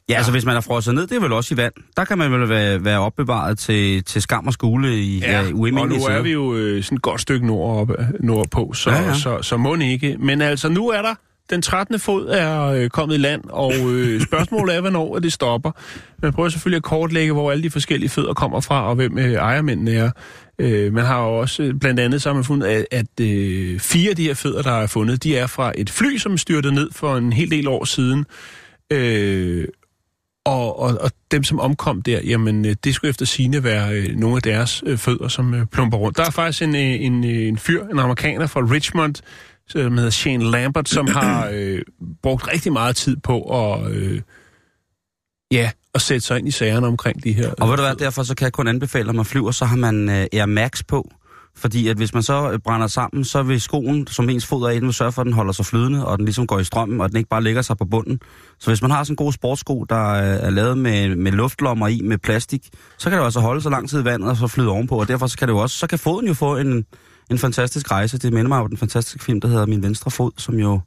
Ja, altså hvis man er frosset ned, det er vel også i vand. Der kan man vel være, være opbevaret til, til skam og skole i ja, ja, og nu er vi jo øh, sådan et godt stykke nord nordpå, så, Ja, ja, ja. ja. så, så må ikke. Men altså, nu er der den 13. fod er øh, kommet i land, og øh, spørgsmålet er, hvornår at det stopper. Man prøver selvfølgelig at kortlægge, hvor alle de forskellige fødder kommer fra, og hvem øh, ejermændene er. Øh, man har jo også, øh, blandt andet så har man fundet, at, at øh, fire af de her fødder, der er fundet, de er fra et fly, som styrtede ned for en hel del år siden. Øh, og, og, og dem, som omkom der, jamen, øh, det skulle efter sine være øh, nogle af deres øh, fødder, som øh, plumper rundt. Der er faktisk en, øh, en, øh, en fyr, en amerikaner fra Richmond, som hedder Shane Lambert, som har øh, brugt rigtig meget tid på at, øh, ja, at sætte sig ind i sagerne omkring de her. Og ved du hvad, derfor så kan jeg kun anbefale, når man flyver, så har man øh, Air Max på. Fordi at hvis man så øh, brænder sammen, så vil skoen, som ens fod er i, den vil sørge for, at den holder sig flydende, og den ligesom går i strømmen, og den ikke bare lægger sig på bunden. Så hvis man har sådan en god sportssko, der øh, er lavet med, med luftlommer i, med plastik, så kan det jo altså holde så lang tid i vandet, og så flyde ovenpå. Og derfor så kan det jo også, så kan foden jo få en, en fantastisk rejse. Det minder mig om den fantastiske film, der hedder Min Venstre Fod, som jo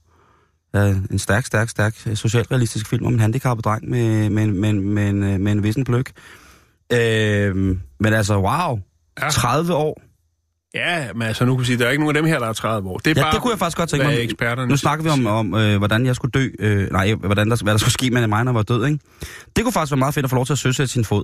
er en stærk, stærk, stærk øh, socialrealistisk film om en handicappet dreng med, med, med, med, en, øh, med en vissen pløk. Øh, men altså, wow. Ja. 30 år. Ja, men altså nu kan vi sige, der er ikke nogen af dem her, der er 30 år. Det er Ja, bare, det kunne jeg faktisk godt tænke mig. eksperterne Nu snakker vi om, om øh, hvordan jeg skulle dø. Øh, nej, hvordan der, hvad der skulle ske med mig, når jeg var død, ikke? Det kunne faktisk være meget fedt at få lov til at søsætte sin fod.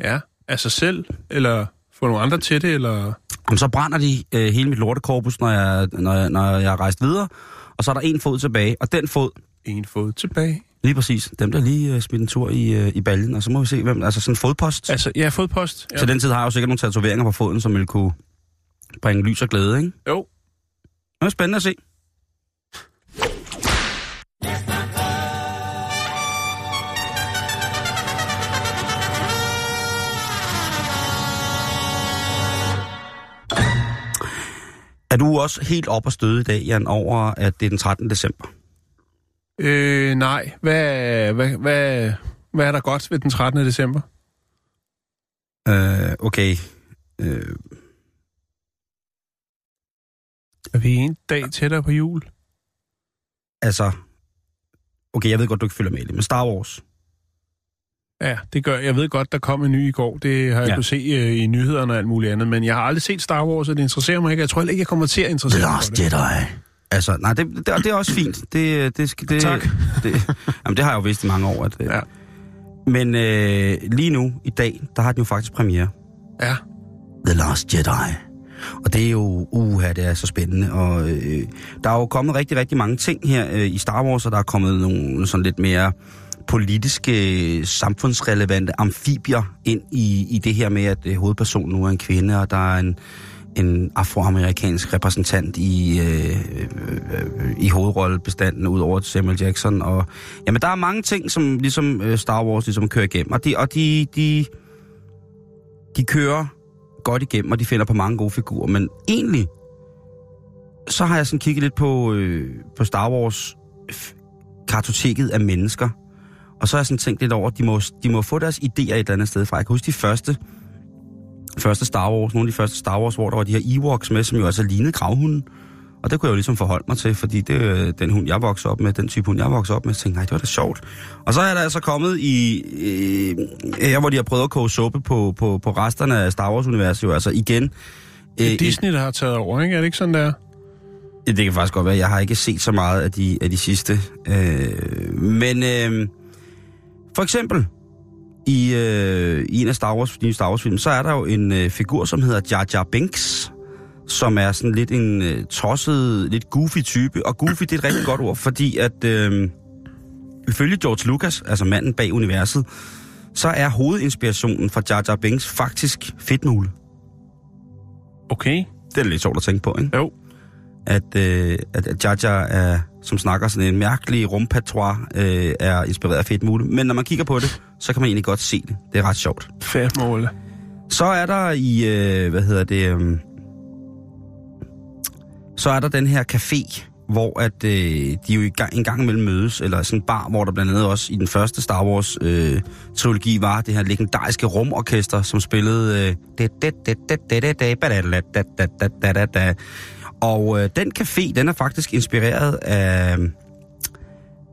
Ja, af sig selv, eller få nogle andre til det, eller... Jamen, så brænder de øh, hele mit lortekorpus, når jeg, når, jeg, når jeg er rejst videre. Og så er der en fod tilbage, og den fod, En fod tilbage. lige præcis, dem der lige øh, smidt en tur i, øh, i baljen, og så må vi se, hvem, altså sådan en fodpost. Ja. Altså, jeg har fået post. Ja. Til den tid har jeg jo sikkert nogle tatoveringer på foden, som vil kunne bringe lys og glæde, ikke? Jo, Det er spændende at se. Er du også helt op og støde i dag, Jan, over at det er den 13. december? Øh, nej. Hvad, hvad, hvad, hvad er der godt ved den 13. december? Øh, okay. Øh, Er vi en dag tættere på jul? altså... Okay, jeg ved godt, du ikke følger med i det, men Star Wars. Ja, det gør jeg. ved godt, der kom en ny i går. Det har jeg Ja. ja. kunnet se øh, i nyhederne og alt muligt andet. Men jeg har aldrig set Star Wars, og det interesserer mig ikke. Jeg tror ikke, jeg kommer til at interessere mig for det. Jedi. Altså, nej, det, det, det er også fint. Det, det, skal- det, Tak. Det, jamen, det har jeg jo vidst i mange år. At, Ja. Men øh, lige nu, i dag, der har den jo faktisk premiere. Ja. The Last Jedi. Og det er jo, uha, det er så spændende. Og øh, der er jo kommet rigtig, rigtig mange ting her øh, i Star Wars, og der er kommet nogle sådan lidt mere politiske, samfundsrelevante amfibier ind i, i det her med, at øh, hovedpersonen nu er en kvinde, og der er en, en afroamerikansk repræsentant i, øh, øh, øh, i hovedrollebestanden, ud over Samuel Jackson. Og, jamen, der er mange ting, som ligesom øh, Star Wars ligesom kører igennem, og de, og de, de, de kører godt igennem, og de finder på mange gode figurer, men egentlig, så har jeg sådan kigget lidt på, øh, på Star Wars kartoteket af mennesker, og så har jeg sådan tænkt lidt over, at de må, de må få deres idéer et eller andet sted fra. Jeg kan huske de første, første Star Wars, nogle af de første Star Wars, hvor der var de her Ewoks med, som jo altså lignede gravhunden. Og det kunne jeg jo ligesom forholde mig til, fordi det den hund, jeg voksede op med, den type hund, jeg voksede op med. Så tænkte jeg, nej, det var da sjovt. Og så er der altså kommet i, øh, her hvor de har prøvet at koge suppe på, på, på resterne af Star Wars-universet, jo altså igen. Det øh, er Disney, der har taget over, ikke? Er det ikke sådan, der? det kan faktisk godt være. Jeg har ikke set så meget af de, af de sidste. Øh, men øh, for eksempel, i, øh, i en af Star Wars, nye Star Wars film, så er der jo en øh, figur, som hedder Jar Jar Binks, som er sådan lidt en øh, tosset, lidt goofy type. Og goofy, det er et rigtig godt ord, fordi at øh, ifølge George Lucas, altså manden bag universet, så er hovedinspirationen fra Jar Jar Binks faktisk fedtmule. Okay. Det er lidt sjovt at tænke på, ikke? Jo. At, øh, at, Jar, er, som snakker sådan en mærkelig rumpatois, øh, er inspireret af Fedt Mule. Men når man kigger på det, så kan man egentlig godt se det. Det er ret sjovt. Fedt måle. Så er der i, øh, hvad hedder det, øh, så er der den her café, hvor at, øh, de jo i gang, en gang imellem mødes, eller sådan en bar, hvor der blandt andet også i den første Star Wars øh, trilogi var det her legendariske rumorkester, som spillede øh, og øh, den café, den er faktisk inspireret af,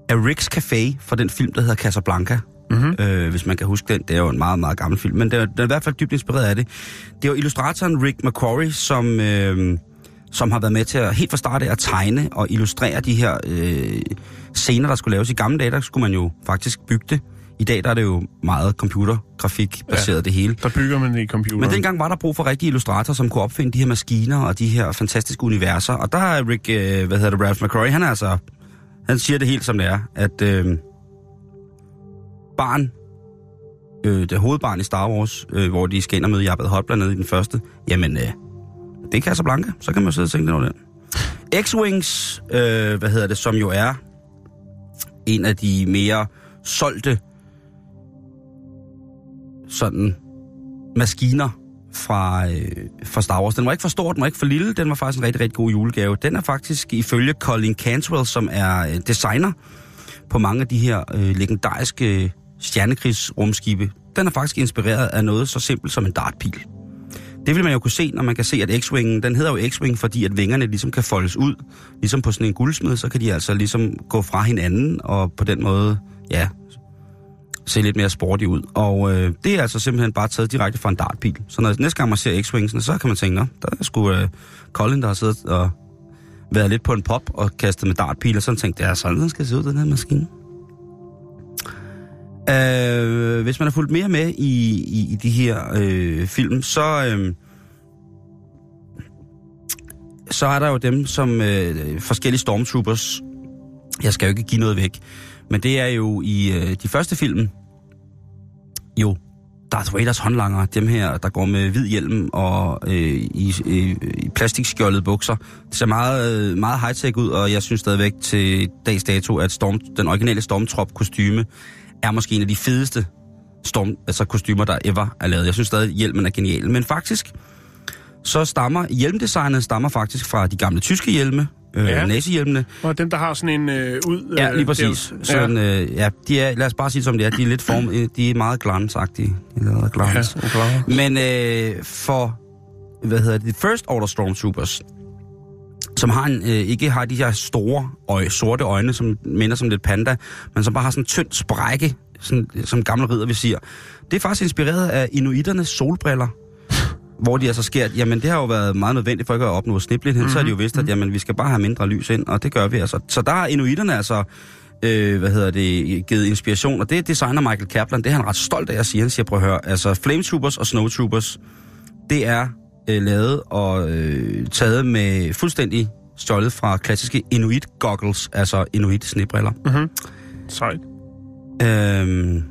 af Rick's Café fra den film, der hedder Casablanca. Mm-hmm. Øh, hvis man kan huske den. Det er jo en meget, meget gammel film, men den er, den er i hvert fald dybt inspireret af det. Det er jo illustratoren Rick McQuarrie, som, øh, som har været med til at helt fra start af at tegne og illustrere de her øh, scener, der skulle laves. I gamle dage, der skulle man jo faktisk bygge det. I dag der er det jo meget computergrafik baseret ja. det hele. Der bygger man det i computeren. Men dengang var der brug for rigtige illustratorer, som kunne opfinde de her maskiner og de her fantastiske universer. Og der er Rick, øh, hvad hedder det, Ralph McCrory, han er altså, han siger det helt som det er, at øh, barn, øh, det hovedbarn i Star Wars, øh, hvor de skal ind og møde Jabba Hutt blandt andet i den første, jamen, øh, det er Casablanca, så kan man sidde og tænke lidt over den. X-Wings, øh, hvad hedder det, som jo er en af de mere solgte sådan maskiner fra, øh, fra Star Wars. Den var ikke for stor, den var ikke for lille, den var faktisk en rigtig, rigtig god julegave. Den er faktisk ifølge Colin Cantwell, som er øh, designer på mange af de her øh, legendariske øh, stjernekrigsrumskibe, den er faktisk inspireret af noget så simpelt som en dartpil. Det vil man jo kunne se, når man kan se, at X-Wingen, den hedder jo X-Wing, fordi at vingerne ligesom kan foldes ud. Ligesom på sådan en guldsmed, så kan de altså ligesom gå fra hinanden, og på den måde, ja, se lidt mere sporty ud. Og øh, det er altså simpelthen bare taget direkte fra en dartpil. Så når næste gang man ser X-Wingsene, så kan man tænke, "Nå, der er sgu øh, Colin, der har siddet og været lidt på en pop og kastet med dartpil, og sådan jeg, det er sådan, den skal se ud, den her maskine. Øh, hvis man har fulgt mere med i, i, i de her øh, film, så, øh, så er der jo dem som øh, forskellige stormtroopers. Jeg skal jo ikke give noget væk. Men det er jo i øh, de første film, jo, Darth Vaders håndlanger, dem her, der går med hvid hjelm og øh, i, i, i plastikskjoldede bukser. Det ser meget, øh, meget high-tech ud, og jeg synes stadigvæk til dags dato, at Storm, den originale Stormtrop-kostyme er måske en af de fedeste storm, altså kostymer, der ever er lavet. Jeg synes stadig, at hjelmen er genial. Men faktisk, så stammer hjelmdesignet stammer faktisk fra de gamle tyske hjelme, øh, Ja. ja. nazihjelmene. Og dem, der har sådan en øh, ud... Ja, øh, lige præcis. der- Sådan, øh, ja, de er, lad os bare sige som det er, de er lidt form, øh, de er meget glansagtige. Er Ja, glans. ja. Men øh, for, hvad hedder det, First Order Stormtroopers, som har en, øh, ikke har de her store øje, sorte øjne, som minder som lidt panda, men som bare har sådan en tynd sprække, sådan, som gamle ridder vi siger. Det er faktisk inspireret af inuiternes solbriller, hvor de altså sker, jamen det har jo været meget nødvendigt for ikke at opnå sniblighed, mm-hmm. så har de jo vidst, at jamen, vi skal bare have mindre lys ind, og det gør vi altså. Så der har inuiterne altså, øh, hvad hedder det, givet inspiration, og det designer Michael Kaplan, det er han ret stolt af at sige. Han siger, prøv at høre, altså Flame Troopers og Snow Troopers, det er øh, lavet og øh, taget med fuldstændig stjålet fra klassiske Inuit goggles, altså Inuit snebriller. Sejt. Øhm,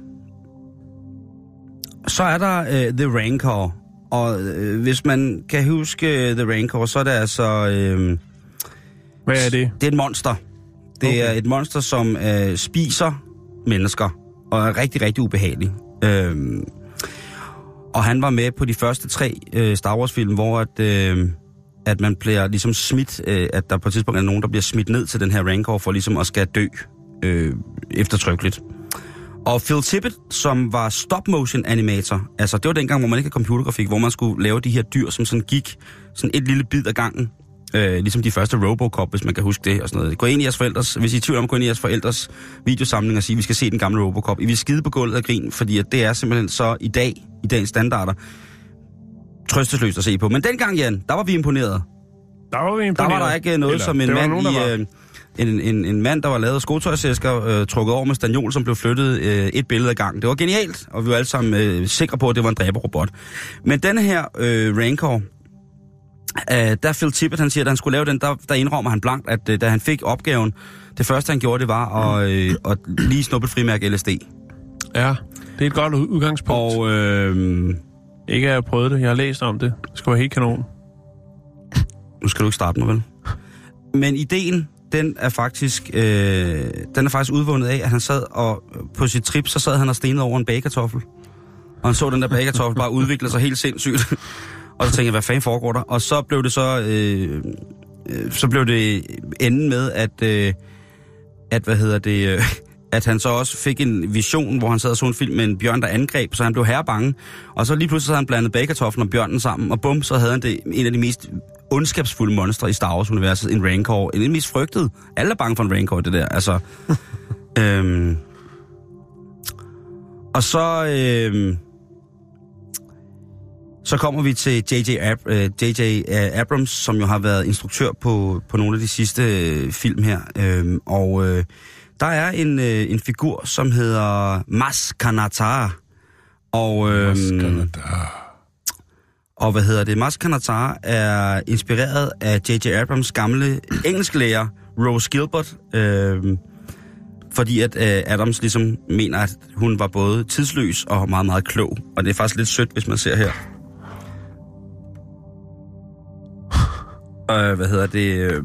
så er der øh, The Rancor, og øh, hvis man kan huske øh, The Rancor, så er det altså... Øh, Hvad er det? det er et monster. Det okay. Er et monster, som øh, spiser mennesker, og er rigtig, rigtig ubehagelig. Øhm, og han var med på de første tre øh, Star Wars-film, hvor at, øh, at man bliver ligesom smidt, øh, at der på et tidspunkt er nogen, der bliver smidt ned til den her Rancor for ligesom at skal dø øh, eftertrykkeligt. Og Phil Tippett, som var stop-motion animator, altså det var dengang, hvor man ikke havde computergrafik, hvor man skulle lave de her dyr, som sådan gik sådan et lille bid ad gangen. Øh, ligesom de første Robocop, hvis man kan huske det og sådan noget. Gå ind i jeres forældres, hvis I er i tvivl om, gå ind i jeres forældres videosamling og sige, vi skal se den gamle Robocop. I vil skide på gulvet af grin, fordi at det er simpelthen så i dag, i dagens standarder, trøstesløst at se på. Men dengang, Jan, der var vi imponeret. Der var vi Der imponeret. var der ikke noget Eller, som en der mand nogen, der i... Øh, en, en, en mand, der var lavet af skotøjsæsker, øh, trukket over med stagnol, som blev flyttet øh, et billede ad gangen. Det var genialt, og vi var alle sammen øh, sikre på, at det var en dræberrobot. Men denne her øh, Rancor, øh, der Phil Tippett, han siger, at han skulle lave den, der, der indrømmer han blankt, at øh, da han fik opgaven, det første han gjorde, det var at, øh, at lige snuppe et frimærke LSD. Ja, det er et godt udgangspunkt. Og... Øh, Ikke at jeg prøvet det. Jeg har læst om det. Det skal være helt kanon. nu skal du ikke starte mig, vel? Men ideen, den er faktisk, øh, den er faktisk udvundet af, at han sad og øh, på sit trip, så sad han og stenede over en bagekartoffel. Og han så den der bagekartoffel bare udvikle sig helt sindssygt. og så tænkte jeg, hvad fanden foregår der? Og så blev det så, øh, øh, så blev det enden med, at, øh, at hvad hedder det, øh, at han så også fik en vision, hvor han sad og så en film med en bjørn, der angreb, så han blev herrebange. Og så lige pludselig så havde han blandet bagekartoflen og bjørnen sammen, og bum, så havde han det, en af de mest ondskabsfulde monstre i Star Wars-universet, en Rancor. En mest frygtede. Alle er bange for en Rancor, det der. Altså, øhm, og så, øhm, så kommer vi til J.J. Ab, øh, J.J. Abrams, som jo har været instruktør på, på nogle af de sidste øh, film her. Øhm, og øh, der er en, øh, en figur, som hedder Mas Kanatar. Og, øhm, og hvad hedder det? Maskanatar er inspireret af J.J. Abrams gamle engelsklærer, Rose Gilbert. øh, fordi at øh, Adams ligesom mener, at hun var både tidsløs og meget, meget klog. Og det er faktisk lidt sødt, hvis man ser her. Øh, hvad hedder det? Øh,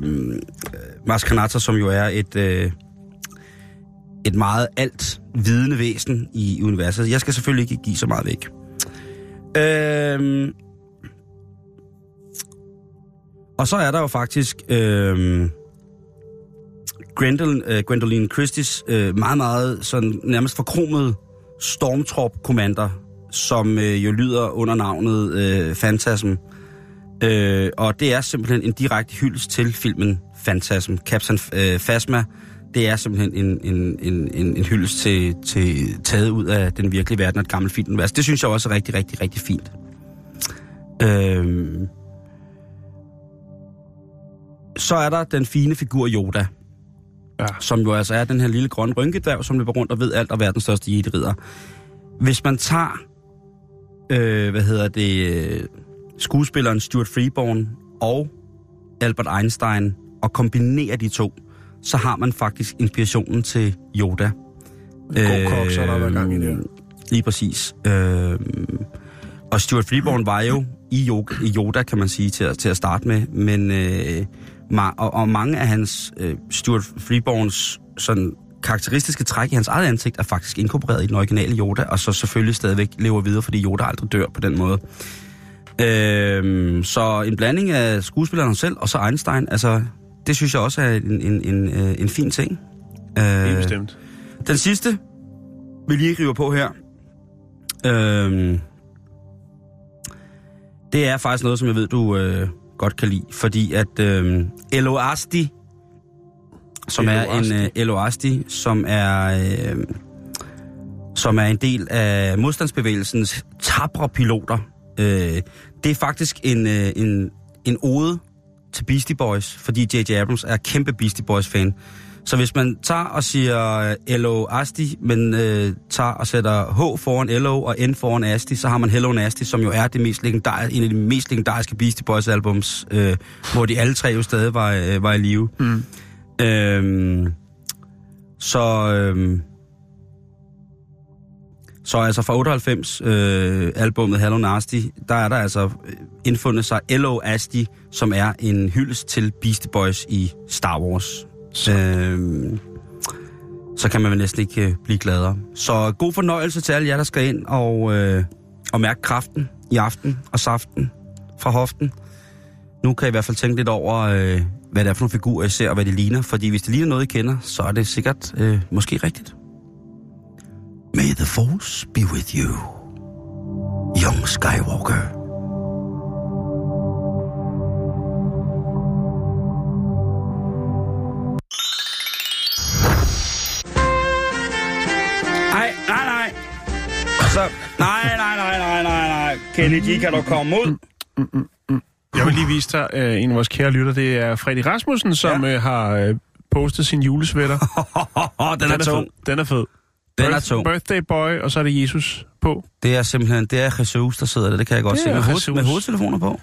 Mars Kanata, som jo er et, øh, et meget alt vidende væsen i universet. Jeg skal selvfølgelig ikke give så meget væk. Øh, og så er der jo faktisk øh, Gwendolyn, øh, Gwendoline Christies øh, meget, meget sådan nærmest forkromede Stormtrop-kommander, som øh, jo lyder under navnet øh, Phantasm. Øh, og det er simpelthen en direkte hyldest til filmen Phantasm. Captain øh, Phasma, det er simpelthen en, en, en, en, en hyldest til, til taget ud af den virkelige verden af et gammelt filmunivers. Det synes jeg også er rigtig, rigtig, rigtig fint. Øh, så er der den fine figur Yoda, Ja. som jo altså er den her lille grønne rynkedværg, som løber rundt og ved alt og verdens største jedi-ridder. Hvis man tager, øh, hvad hedder det, øh, skuespilleren Stuart Freeborn og Albert Einstein og kombinerer de to, så har man faktisk inspirationen til Yoda. God kok, så har der gang i det. Øh, Lige præcis. Øh, og Stuart Freeborn var jo i Yoda, kan man sige, til, at- til at starte med. Men, øh, og, og mange af hans, øh, Stuart Freeborns sådan karakteristiske træk i hans eget ansigt er faktisk inkorporeret i den originale Yoda, og så selvfølgelig stadigvæk lever videre, fordi Yoda aldrig dør på den måde. Øh, så en blanding af skuespilleren selv og så Einstein, altså det synes jeg også er en, en, en, øh, en fin ting. Helt Øh, bestemt. den sidste, vi lige river på her, øh, det er faktisk noget, som jeg ved, du øh, godt kan lide. Fordi at øh, Elo Asti, som Elo er en øh, Elo Asti, som er, øh, som er en del af modstandsbevægelsens tabre piloter. Øh, det er faktisk en, øh, en, en ode til Beastie Boys, fordi J.J. Abrams er kæmpe Beastie Boys-fan. Så hvis man tager og siger øh, L.O. Asti, men øh, tager og sætter H foran L.O. og N foran Asti, så har man Hello Nasty, som jo er det mest legendar- en af de mest legendariske Beastie Boys albums, øh, hvor de alle tre jo stadig var, øh, var i live. Mm. Øhm, så, øhm, så altså fra 98 øh, albumet Hello Nasty, der er der altså øh, indfundet sig L.O. Asti, som er en hyldest til Beastie Boys i Star Wars. Så. Øhm, så kan man vel næsten ikke øh, blive gladere. Så god fornøjelse til alle jer, der skal ind og, øh, og mærke kraften i aften og saften fra hoften. Nu kan I i hvert fald tænke lidt over, øh, hvad det er for nogle figurer, I ser, og hvad det ligner. Fordi hvis det ligner noget, I kender, så er det sikkert øh, måske rigtigt. May the force be with you, young Skywalker. Så, nej, nej, nej, nej, nej, nej. Kelly G, kan du komme ud? Jeg vil lige vise dig øh, en af vores kære lytter. Det er Freddy Rasmussen, som ja. øh, har øh, postet sin julesvætter. den er tung. Fed. Den er fed. Den er Birth- tung. Birthday boy, og så er det Jesus på. Det er simpelthen, det er Jesus, der sidder der. Det kan jeg godt Det se. er Med, hoved, med hovedtelefoner på.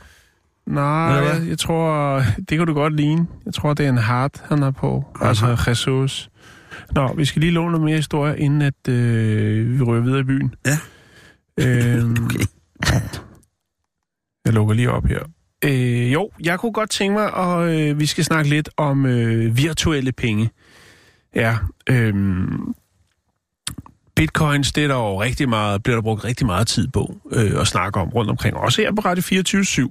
Nej, jeg, jeg tror, det kan du godt ligne. Jeg tror, det er en heart, han har på. Altså Jesus. Nå, vi skal lige låne noget mere historie, inden at øh, vi rører videre i byen. Ja. Øhm, Okay. Jeg lukker lige op her. Øh, jo, jeg kunne godt tænke mig, at øh, vi skal snakke lidt om øh, virtuelle penge. Ja, øh, bitcoins, det er der jo rigtig meget, bliver der brugt rigtig meget tid på øh, at snakke om rundt omkring. Også her på Radio 24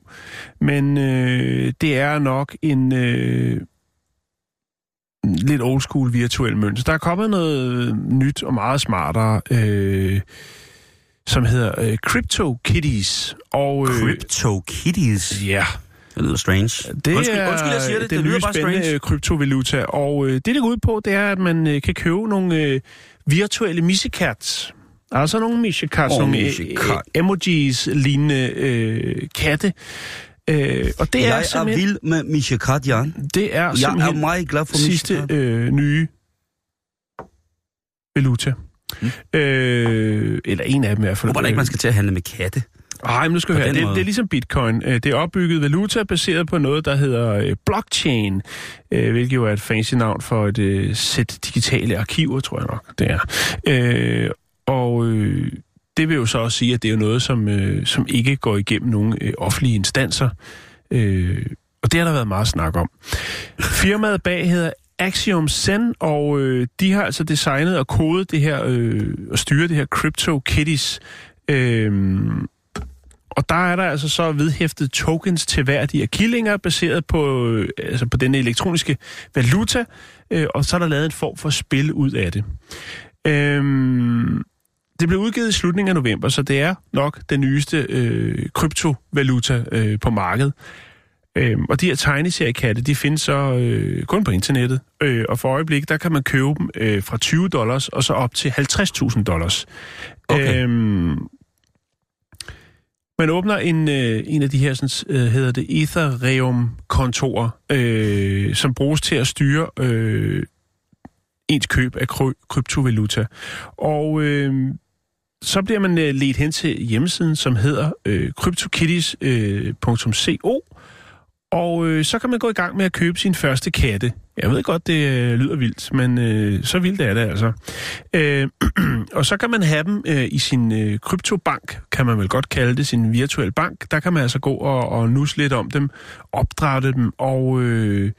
Men øh, det er nok en øh, lidt old school virtuel mønt. Der er kommet noget nyt og meget smartere, øh, som hedder øh, Crypto Kitties. Og, øh, Crypto Kitties. Ja, Det lyder strange. det undskyld, er undskyld, jeg siger det. Det, den lyder nye bare strange. øh, kryptovaluta. Og øh, det, det går ud på, det er, at man øh, kan købe nogle øh, virtuelle missekats. Altså nogle missekats, Åh, nogle missekat. øh, emojis-lignende øh, katte. Øh, og det er Jeg er simpelthen, vild med Mishikat, Jan. det er Jeg er simpelthen meget glad for sidste øh, nye valuta. Mm. Øh, eller en af dem i hvert fald. Håber ikke, man skal til at handle med katte. Ej, men nu skal vi høre. Det, måde. det er ligesom bitcoin. Øh, Det er opbygget valuta baseret på noget, der hedder øh, blockchain, øh, hvilket jo er et fancy navn for et sæt digitale arkiver, tror jeg nok, det er. Øh, og øh, det vil jo så også sige, at det er jo noget, som, øh, som ikke går igennem nogen øh, offentlige instanser. Øh, og det har der været meget snak om. Firmaet bag hedder Axiom Zen, og øh, de har altså designet og kodet det her, øh, og styre det her Crypto Kitties. Øh, og der er der altså så vedhæftet tokens til hver af de her killinger, baseret på, øh, altså på denne elektroniske valuta, øh, og så er der lavet en form for spil ud af det. Øhm, det blev udgivet i slutningen af november, så det er nok den nyeste øh, kryptovaluta øh, på markedet. Øhm, og de her tegneseriekatte, de findes så øh, kun på internettet, øh, og for øjeblik, der kan man købe dem øh, fra 20 dollars og så op til 50.000 dollars. Okay. Øhm, man åbner en, øh, en af de her, sådan, øh, hedder det Ethereum-kontorer, øh, som bruges til at styre øh, ens køb af kry- kryptovaluta. Og øh, så bliver man øh, ledt hen til hjemmesiden, som hedder øh, cryptokitties.co, øh, og øh, så kan man gå i gang med at købe sin første katte. Jeg ved godt, det øh, lyder vildt, men øh, så vildt er det altså. Øh, og så kan man have dem øh, i sin øh, kryptobank, kan man vel godt kalde det, sin virtuelle bank. Der kan man altså gå og, og nusle lidt om dem, opdrætte dem, og øh,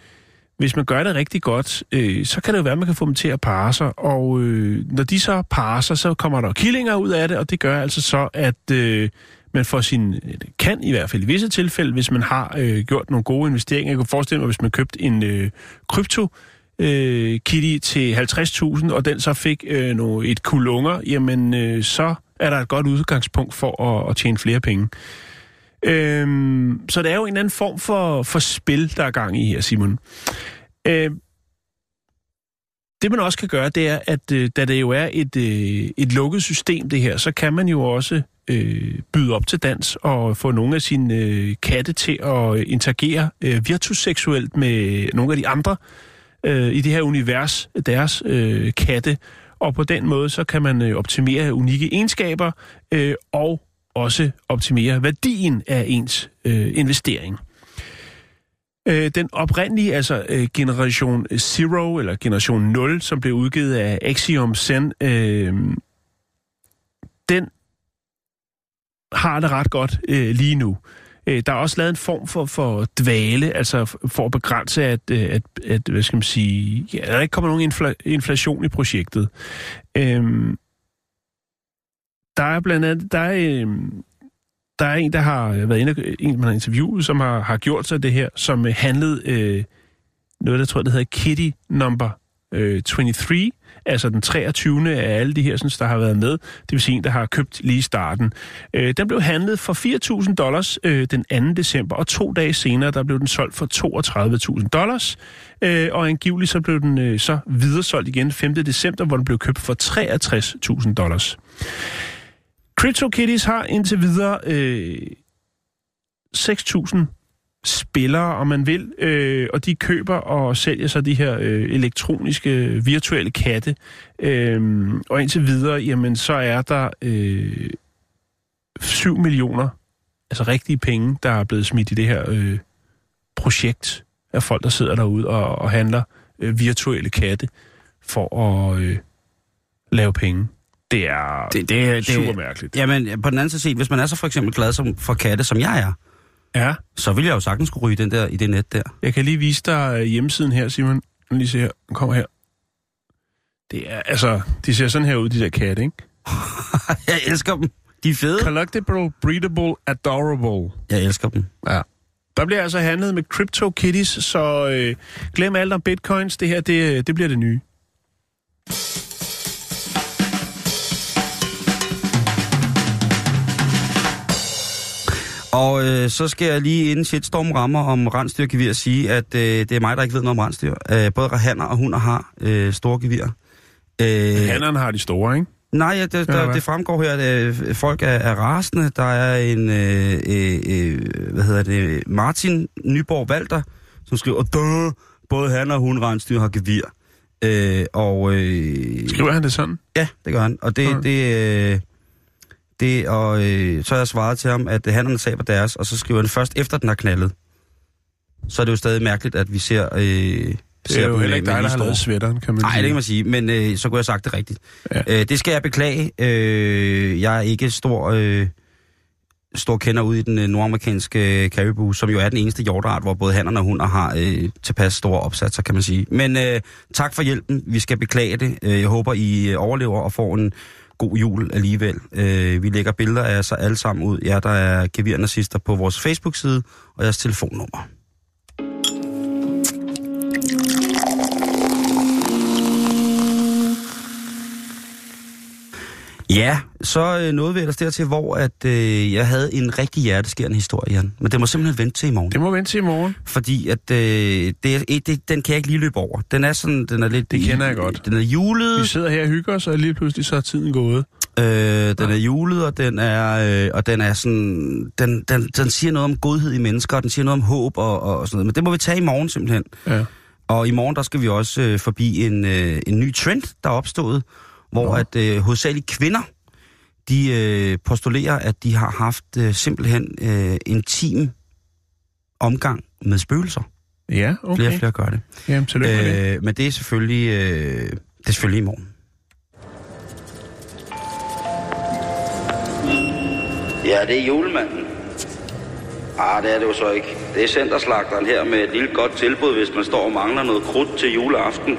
hvis man gør det rigtig godt, øh, så kan det jo være, at man kan få dem til at parre sig. Og øh, når de så parrer sig, så kommer der killinger ud af det, og det gør altså så, at øh, man får sin, kan i hvert fald i visse tilfælde, hvis man har øh, gjort nogle gode investeringer. Jeg kunne forestille mig, hvis man købte en øh, krypto, øh, kitty til 50.000, og den så fik øh, nogle, et kul unger, jamen øh, så er der et godt udgangspunkt for at, at tjene flere penge. Øhm, så det er jo en anden form for, for spil, der er gang i her, Simon. Øh, det man også kan gøre, det er, at øh, da det jo er et, øh, et lukket system, det her, så kan man jo også øh, byde op til dans og få nogle af sine øh, katte til at interagere øh, virtuseksuelt med nogle af de andre øh, i det her univers, deres øh, katte. Og på den måde, så kan man øh, optimere unikke egenskaber øh, og også optimere værdien af ens øh, investering. Øh, den oprindelige, altså øh, generation Zero, eller generation 0, som blev udgivet af Axiom Zen, øh, den har det ret godt øh, lige nu. Øh, der er også lavet en form for, for dvale, altså for at begrænse, at, øh, at, at hvad skal man sige, ja, der er ikke kommer nogen infla- inflation i projektet. Øh, der er blandt andet, der er, øh, der er en, der har øh, været inde, en, man har interviewet, som har, har gjort sig det her, som øh, handlede øh, noget, der tror det hedder Kitty Number øh, 23, altså den 23. af alle de her, synes, der har været med, det vil sige en, der har købt lige i starten. Øh, den blev handlet for 4.000 dollars øh, den 2. december, og to dage senere, der blev den solgt for 32.000 dollars, øh, og angiveligt så blev den øh, så videresolgt igen 5. december, hvor den blev købt for 63.000 dollars. CryptoKitties har indtil videre øh, 6.000 spillere, om man vil, øh, og de køber og sælger så de her øh, elektroniske virtuelle katte. Øh, og indtil videre, jamen, så er der øh, 7 millioner, altså rigtige penge, der er blevet smidt i det her øh, projekt af folk, der sidder derude og, og handler øh, virtuelle katte for at øh, lave penge. Det er Det, det, det, super mærkeligt. Jamen, på den anden side set, hvis man er så for eksempel glad som, for katte, som jeg er, Ja, så vil jeg jo sagtens kunne ryge den der, i det net der. jeg kan lige vise dig øh, hjemmesiden her, Simon. Lige se her. Den kommer her. Det er, altså, de ser sådan her ud, de der katte, ikke? jeg elsker dem. De er fede. Collectible, breedable, adorable. Jeg elsker dem. Ja. Der bliver altså handlet med Crypto Kitties, så øh, glem alt om bitcoins. Det her, det, det bliver det nye. Og øh, så skal jeg lige inden shitstorm rammer om rensdyr gevir sige, at øh, det er mig, der ikke ved noget om rensdyr. Øh, både hanner og hunder har øh, store gevir. Øh, Hannerne har de store, ikke? Nej, ja, det, der, det fremgår her, at øh, folk er, er rasende. Der er en, øh, øh, øh, hvad hedder det, Martin Nyborg Valter, som skriver, Duh, både han og hun rensdyr har gevir. Øh, og øh, Skriver han det sådan? ja, det gør han. Og det, Ja. det, øh, det og øh, så har jeg svaret til ham, at hannerne taber deres, og så skriver han først efter den har knaldet. Så er det jo stadig mærkeligt, at vi ser... Øh, Det er jo heller ikke dig, der har lavet sweateren, kan man Nej, sige. det kan man sige, men øh, så kunne jeg have sagt det rigtigt. Ja. Øh, det skal jeg beklage. Øh, jeg er ikke stor, øh, stor kender ud i den øh, nordamerikanske øh, caribou, som jo er den eneste hjortart, hvor både hannerne og hunder har øh, tilpas store opsatser, kan man sige. Men øh, tak for hjælpen. Vi skal beklage det. Øh, jeg håber, I øh, overlever og får en god jul alligevel. Øh, vi lægger billeder af jer alle sammen ud. Ja, der er gevirnazister på vores Facebook-side og jeres telefonnummer. Ja, så øh, nåede vi ellers dertil, hvor at, øh, jeg havde en rigtig hjerteskærende historie, Jan. Men det må simpelthen vente til i morgen. Det må vente til i morgen. Fordi at, øh, det, det, den kan jeg ikke lige løbe over. Den er sådan, den er lidt... Det kender jeg godt. Den er Vi julet, sidder her og hygger os, og lige pludselig så er tiden gået. øh, den er julet, og den er, øh, og den er sådan... Den, den, den siger noget om godhed i mennesker, og den siger noget om håb og, og sådan noget. Men det må vi tage i morgen simpelthen. Ja. Og i morgen, der skal vi også øh, forbi en, øh, en ny trend, der er opstået, hvor Nå. at øh, hovedsageligt kvinder, de øh, postulerer, at de har haft øh, simpelthen øh, intim omgang med spøgelser. Ja, Okay. Flere og flere gør det. Jamen, tillykke med det. Øh, men det er selvfølgelig, øh, det er selvfølgelig i morgen. Ja, det er julemanden. Ah, det er det jo så ikke. Det er centerslagteren her med et lille godt tilbud, hvis man står og mangler noget krudt til juleaften.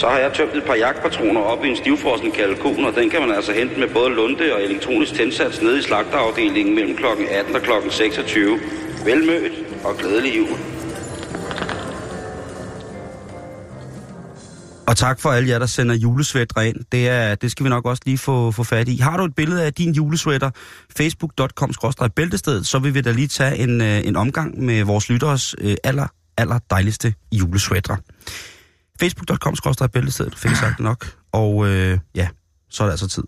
Så har jeg tømt et par jagtpatroner op i en stivfrossen kalkun, og den kan man altså hente med både lunde og elektronisk tændsats nede i slagterafdelingen mellem kl. 18 og kl. 26. Velmødt og glædelig jul. Og tak for alle jer, der sender julesvætter ind. Det, er, det skal vi nok også lige få, få fat i. Har du et billede af din julesvætter, facebook.com bæltested, så vil vi da lige tage en, øh, en omgang med vores lytteres øh, aller, aller dejligste julesvætter. Facebook.com-bæltestedet, fik jeg sagt nok. Og øh, ja, så er det altså tid